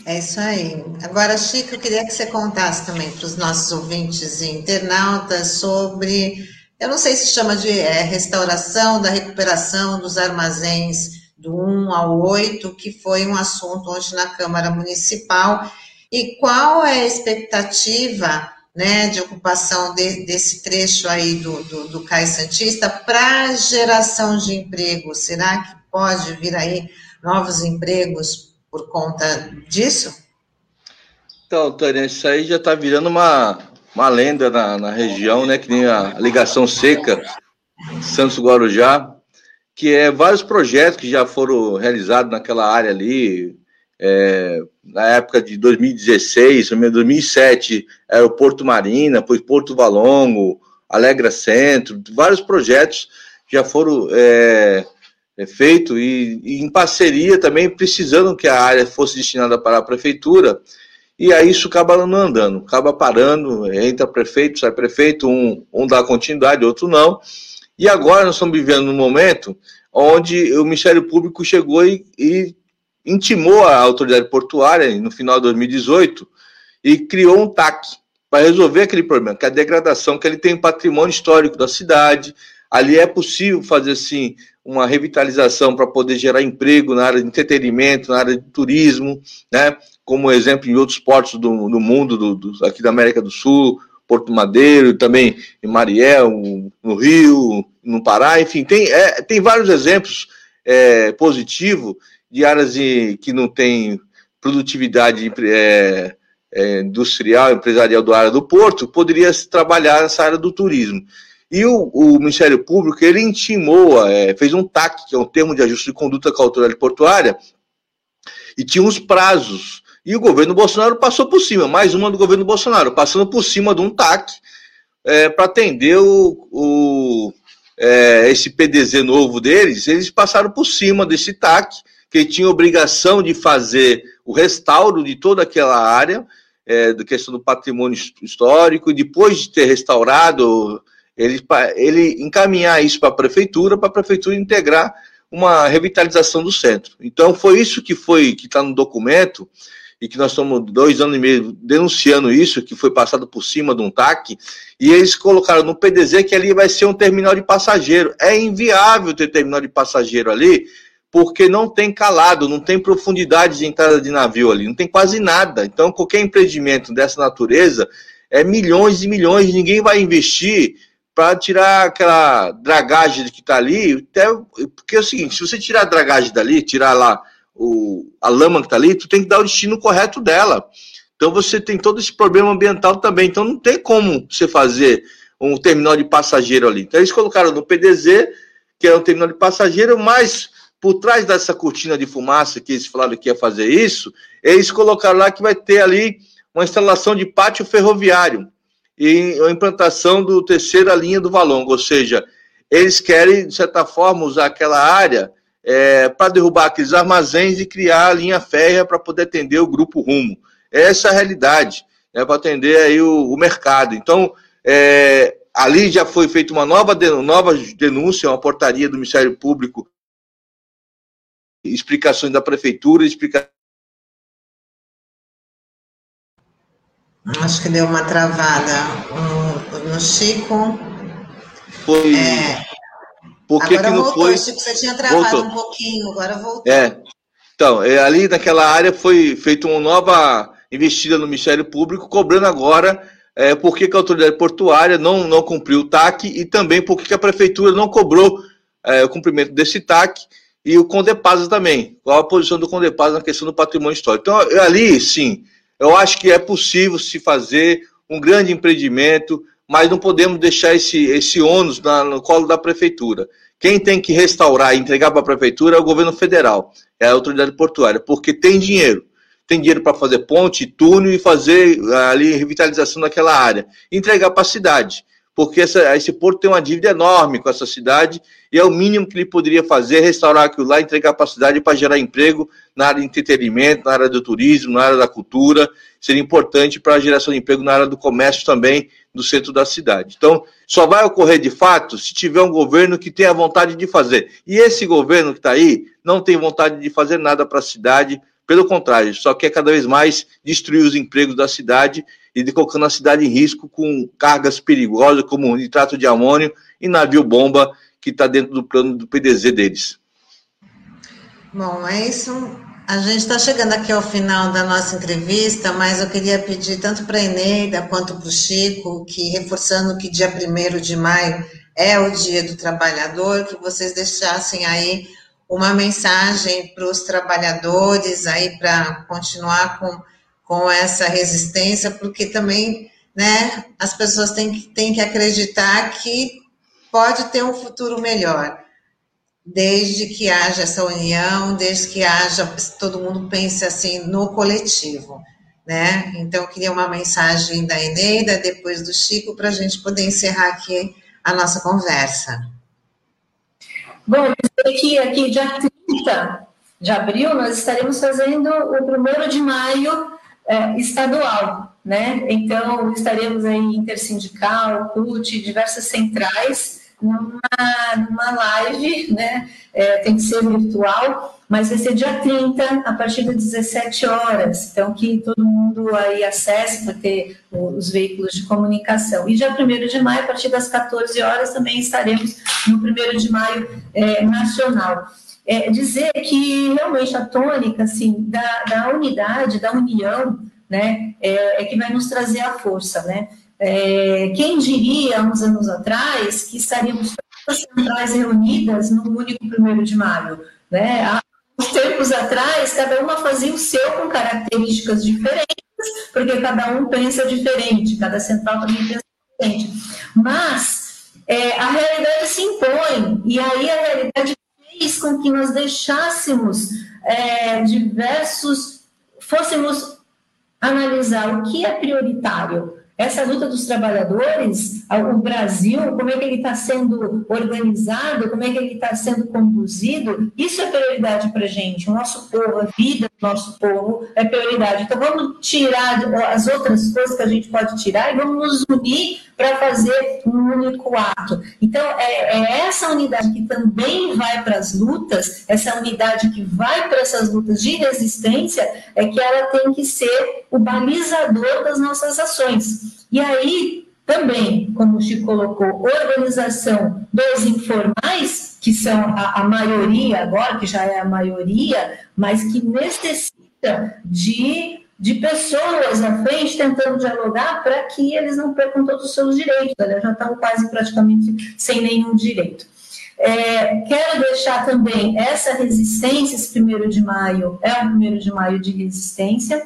É isso aí. Agora, Chico, eu queria que você contasse também para os nossos ouvintes e internautas sobre, eu não sei se chama de é, restauração da recuperação dos armazéns do 1 ao 8, que foi um assunto hoje na Câmara Municipal, e qual é a expectativa né, de ocupação de, desse trecho aí do, do, do Cais Santista para geração de emprego? Será que pode vir aí novos empregos por conta disso? Então, Tânia, isso aí já está virando uma, uma lenda na, na região, né? Que nem a ligação seca Santos Guarujá, que é vários projetos que já foram realizados naquela área ali, é, na época de 2016, 2007, era o Porto Marina, depois Porto Valongo, Alegra Centro, vários projetos já foram é, é feito e, e, em parceria também precisando que a área fosse destinada para a prefeitura e aí isso acaba não andando, acaba parando, entra prefeito, sai prefeito, um, um dá continuidade, outro não. E agora nós estamos vivendo um momento onde o Ministério Público chegou e, e intimou a autoridade portuária no final de 2018 e criou um TAC para resolver aquele problema, que é a degradação, que ele tem patrimônio histórico da cidade, ali é possível fazer assim uma revitalização para poder gerar emprego na área de entretenimento, na área de turismo, né? Como exemplo em outros portos do, do mundo, do, do, aqui da América do Sul, Porto Madeiro, também em Mariel, no Rio, no Pará, enfim, tem, é, tem vários exemplos é, positivos de áreas de, que não tem produtividade é, é, industrial, empresarial do área do porto, poderia se trabalhar nessa área do turismo. E o, o Ministério Público, ele intimou, é, fez um TAC, que é um termo de ajuste de conduta autoridade portuária, e tinha uns prazos. E o governo Bolsonaro passou por cima, mais uma do governo Bolsonaro, passando por cima de um TAC é, para atender o é, esse PDZ novo deles, eles passaram por cima desse TAC, que tinha obrigação de fazer o restauro de toda aquela área, é, da questão do patrimônio histórico, e depois de ter restaurado ele, ele encaminhar isso para a prefeitura, para a prefeitura integrar uma revitalização do centro. Então, foi isso que foi que está no documento, e que nós estamos dois anos e meio denunciando isso, que foi passado por cima de um TAC, e eles colocaram no PDZ que ali vai ser um terminal de passageiro. É inviável ter terminal de passageiro ali, porque não tem calado, não tem profundidade de entrada de navio ali, não tem quase nada. Então, qualquer empreendimento dessa natureza é milhões e milhões, ninguém vai investir para tirar aquela dragagem que está ali, até, porque é o seguinte, se você tirar a dragagem dali, tirar lá o, a lama que está ali, tu tem que dar o destino correto dela. Então você tem todo esse problema ambiental também. Então não tem como você fazer um terminal de passageiro ali. Então eles colocaram no PDZ, que é um terminal de passageiro, mas por trás dessa cortina de fumaça que eles falaram que ia fazer isso, eles colocaram lá que vai ter ali uma instalação de pátio ferroviário e a implantação do terceira linha do Valongo, ou seja, eles querem, de certa forma, usar aquela área é, para derrubar aqueles armazéns e criar a linha férrea para poder atender o grupo Rumo. Essa é a realidade, né, para atender aí o, o mercado. Então, é, ali já foi feita uma nova, nova denúncia, uma portaria do Ministério Público, explicações da Prefeitura, explicações Acho que deu uma travada no, Chico. Foi. É, Por que, agora que não voltou, foi? Chico, você tinha travado voltou. um pouquinho, agora voltou. É. Então, é, ali naquela área foi feita uma nova investida no Ministério Público, cobrando agora é, por que, que a autoridade portuária não, não cumpriu o TAC e também por que, que a prefeitura não cobrou é, o cumprimento desse TAC e o Condepasa também. Qual a posição do Condepasa na questão do patrimônio histórico? Então, ali, sim, eu acho que é possível se fazer um grande empreendimento, mas não podemos deixar esse, esse ônus na, no colo da prefeitura. Quem tem que restaurar e entregar para a prefeitura é o governo federal, é a autoridade portuária, porque tem dinheiro. Tem dinheiro para fazer ponte, túnel e fazer ali revitalização daquela área. Entregar para a cidade porque essa, esse porto tem uma dívida enorme com essa cidade e é o mínimo que ele poderia fazer, restaurar aquilo lá, entregar para a cidade para gerar emprego na área de entretenimento, na área do turismo, na área da cultura. Seria importante para a geração de emprego na área do comércio também, do centro da cidade. Então, só vai ocorrer de fato se tiver um governo que tenha vontade de fazer. E esse governo que está aí não tem vontade de fazer nada para a cidade, pelo contrário, só quer cada vez mais destruir os empregos da cidade e de colocando a cidade em risco com cargas perigosas como nitrato de amônio e navio-bomba que está dentro do plano do PDZ deles. Bom, é isso. A gente está chegando aqui ao final da nossa entrevista, mas eu queria pedir tanto para a Eneida quanto para o Chico, que reforçando que dia 1 de maio é o Dia do Trabalhador, que vocês deixassem aí uma mensagem para os trabalhadores aí para continuar com com essa resistência, porque também né, as pessoas têm que, têm que acreditar que pode ter um futuro melhor, desde que haja essa união, desde que haja, todo mundo pense assim no coletivo. Né? Então, eu queria uma mensagem da Eneida, depois do Chico, para a gente poder encerrar aqui a nossa conversa. Bom, aqui, aqui dia 30 de abril, nós estaremos fazendo o primeiro de maio é, estadual, né? Então, estaremos aí intersindical, CUT, diversas centrais, numa, numa live, né? É, tem que ser virtual, mas vai ser dia 30, a partir das 17 horas. Então, que todo mundo aí acesse para ter os veículos de comunicação. E dia 1 de maio, a partir das 14 horas, também estaremos no 1 de maio é, nacional é, dizer que realmente a tônica assim, da, da unidade, da união, né, é, é, que vai nos trazer a força. Né? É, quem diria, uns anos atrás, que estaríamos todas centrais reunidas no único primeiro de maio? Né? Há uns tempos atrás, cada uma fazia o seu com características diferentes, porque cada um pensa diferente, cada central também pensa diferente. Mas é, a realidade se impõe, e aí a realidade fez com que nós deixássemos é, diversos, fôssemos analisar o que é prioritário. Essa luta dos trabalhadores, o Brasil, como é que ele está sendo organizado, como é que ele está sendo conduzido, isso é prioridade para a gente. O nosso povo, a vida do nosso povo é prioridade. Então, vamos tirar as outras coisas que a gente pode tirar e vamos nos unir para fazer um único ato. Então, é, é essa unidade que também vai para as lutas, essa unidade que vai para essas lutas de resistência, é que ela tem que ser o balizador das nossas ações. E aí, também, como o Chico colocou, organização dos informais, que são a, a maioria agora, que já é a maioria, mas que necessita de de pessoas à frente tentando dialogar para que eles não percam todos os seus direitos. Aliás, já estão quase praticamente sem nenhum direito. É, quero deixar também essa resistência, esse primeiro de maio, é o primeiro de maio de resistência,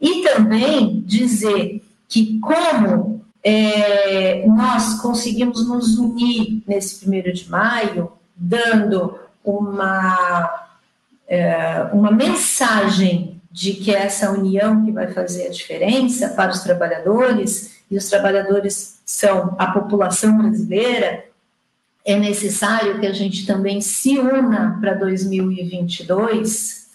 e também dizer que como é, nós conseguimos nos unir nesse primeiro de maio, dando uma, é, uma mensagem de que é essa união que vai fazer a diferença para os trabalhadores, e os trabalhadores são a população brasileira, é necessário que a gente também se una para 2022.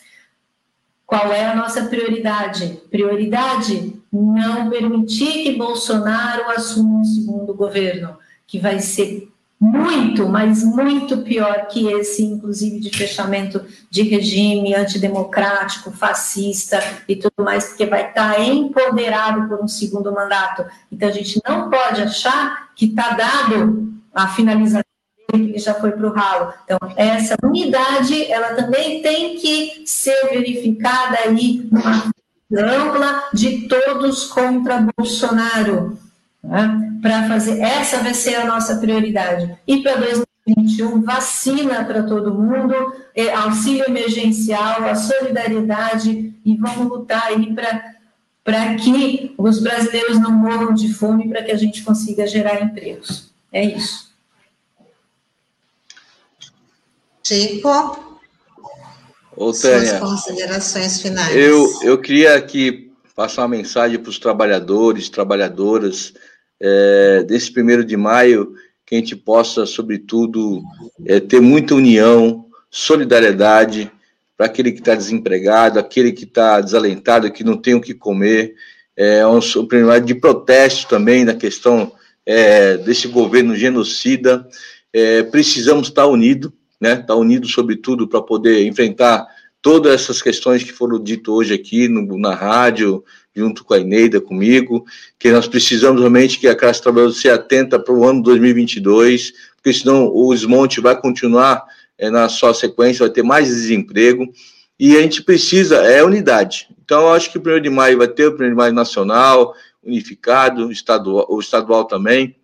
Qual é a nossa prioridade? Prioridade não permitir que Bolsonaro assuma um segundo governo, que vai ser muito, mas muito pior que esse, inclusive de fechamento de regime antidemocrático, fascista e tudo mais, porque vai estar empoderado por um segundo mandato. Então a gente não pode achar que está dado a finalização que já foi para o ralo. Então, essa unidade, ela também tem que ser verificada aí numa ampla de todos contra Bolsonaro. Né? Para fazer, essa vai ser a nossa prioridade. E para 21, vacina para todo mundo, é, auxílio emergencial, a solidariedade e vamos lutar aí para para que os brasileiros não morram de fome, para que a gente consiga gerar empregos. É isso. Chico? Ô, Tânia, Suas considerações finais. Eu, eu queria aqui passar uma mensagem para os trabalhadores, trabalhadoras, é, desse primeiro de maio, que a gente possa, sobretudo, é, ter muita união, solidariedade para aquele que está desempregado, aquele que está desalentado, que não tem o que comer. É um, um primeiro de protesto também na questão é, desse governo genocida. É, precisamos estar unidos, né? Estar unidos, sobretudo, para poder enfrentar todas essas questões que foram ditas hoje aqui no, na rádio, junto com a Ineida, comigo, que nós precisamos realmente que a classe trabalhadora se atenta para o ano 2022, porque senão o desmonte vai continuar é, na sua sequência, vai ter mais desemprego, e a gente precisa, é unidade. Então, eu acho que o 1 de maio vai ter o 1 de maio nacional, unificado, estadual, o estadual também.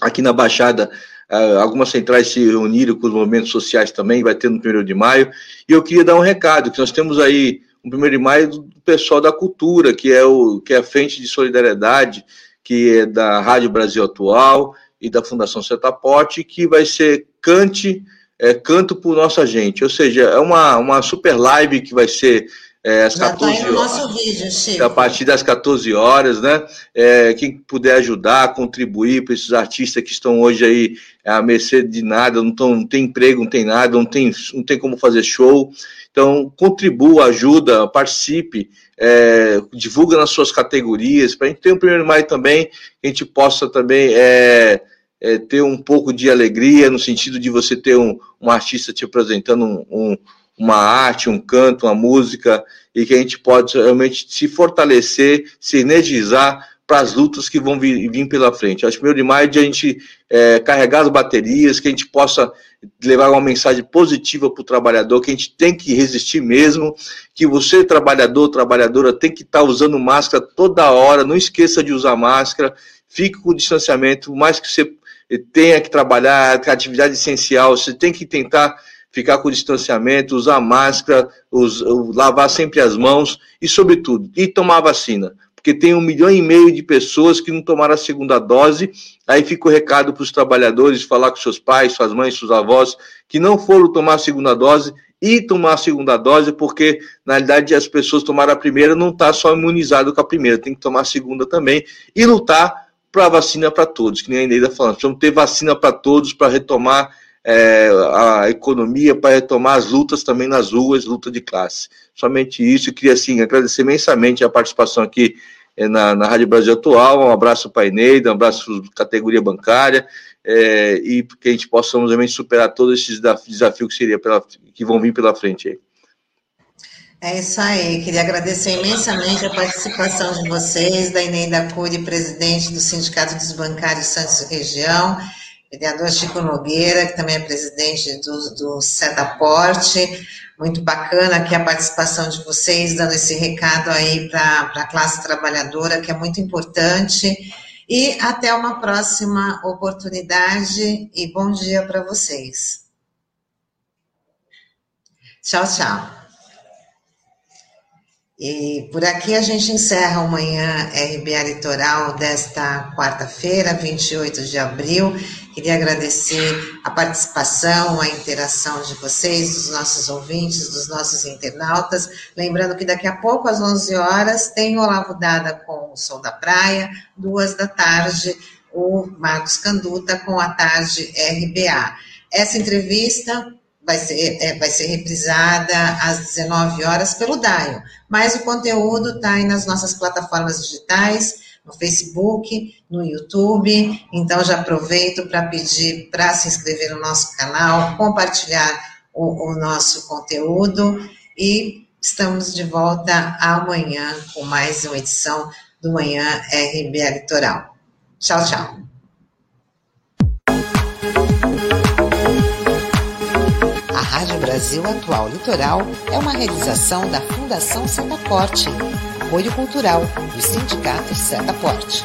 Aqui na Baixada, algumas centrais se reuniram com os movimentos sociais também, vai ter no 1 de maio. E eu queria dar um recado, que nós temos aí no 1 de maio do pessoal da cultura, que é, o, que é a Frente de Solidariedade, que é da Rádio Brasil Atual e da Fundação Setaporte, que vai ser Cante, é, Canto por Nossa Gente. Ou seja, é uma, uma super live que vai ser é, às Já 14 tá horas. Vídeo, Chico. A partir das 14 horas, né? É, quem puder ajudar, contribuir para esses artistas que estão hoje aí à mercê de nada, não, tão, não tem emprego, não tem nada, não tem, não tem como fazer show. Então, contribua, ajuda, participe, é, divulga nas suas categorias, para a gente ter um primeiro maio também, que a gente possa também é, é, ter um pouco de alegria, no sentido de você ter um, um artista te apresentando um, um uma arte, um canto, uma música, e que a gente pode realmente se fortalecer, se energizar para as lutas que vão vir, vir, pela frente. Acho que meio demais de a gente é, carregar as baterias, que a gente possa levar uma mensagem positiva para o trabalhador, que a gente tem que resistir mesmo, que você, trabalhador, trabalhadora, tem que estar tá usando máscara toda hora, não esqueça de usar máscara, fique com o distanciamento, mais que você tenha que trabalhar, atividade essencial, você tem que tentar ficar com distanciamento, usar máscara, us, lavar sempre as mãos e, sobretudo, e tomar vacina. Porque tem um milhão e meio de pessoas que não tomaram a segunda dose. Aí fica o recado para os trabalhadores, falar com seus pais, suas mães, seus avós, que não foram tomar a segunda dose e tomar a segunda dose, porque na realidade as pessoas tomaram a primeira, não está só imunizado com a primeira, tem que tomar a segunda também e lutar para vacina para todos, que nem a Eneida falando, precisamos ter vacina para todos para retomar é, a economia, para retomar as lutas também nas ruas, luta de classe. Somente isso, queria assim, agradecer imensamente a participação aqui é, na, na Rádio Brasil Atual, um abraço para a Eneida, um abraço para categoria bancária, é, e que a gente possa realmente superar todos esses desafios que, seria pela, que vão vir pela frente aí. É isso aí, queria agradecer imensamente a participação de vocês, da Ineida Cury, presidente do Sindicato dos Bancários Santos Região, vereador Chico Nogueira, que também é presidente do, do Setaporte. Muito bacana aqui a participação de vocês, dando esse recado aí para a classe trabalhadora, que é muito importante. E até uma próxima oportunidade e bom dia para vocês. Tchau, tchau. E por aqui a gente encerra o Manhã RBA Litoral desta quarta-feira, 28 de abril. Queria agradecer a participação, a interação de vocês, dos nossos ouvintes, dos nossos internautas. Lembrando que daqui a pouco, às 11 horas, tem o Olavo Dada com o Sol da Praia, duas da tarde, o Marcos Canduta com a tarde RBA. Essa entrevista vai ser, é, vai ser reprisada às 19 horas pelo DAIO, mas o conteúdo está aí nas nossas plataformas digitais, no Facebook, no YouTube. Então, já aproveito para pedir para se inscrever no nosso canal, compartilhar o, o nosso conteúdo e estamos de volta amanhã com mais uma edição do Manhã RBA Litoral. Tchau, tchau. A Rádio Brasil Atual Litoral é uma realização da Fundação Setaporte apoio cultural do Sindicato Setaporte.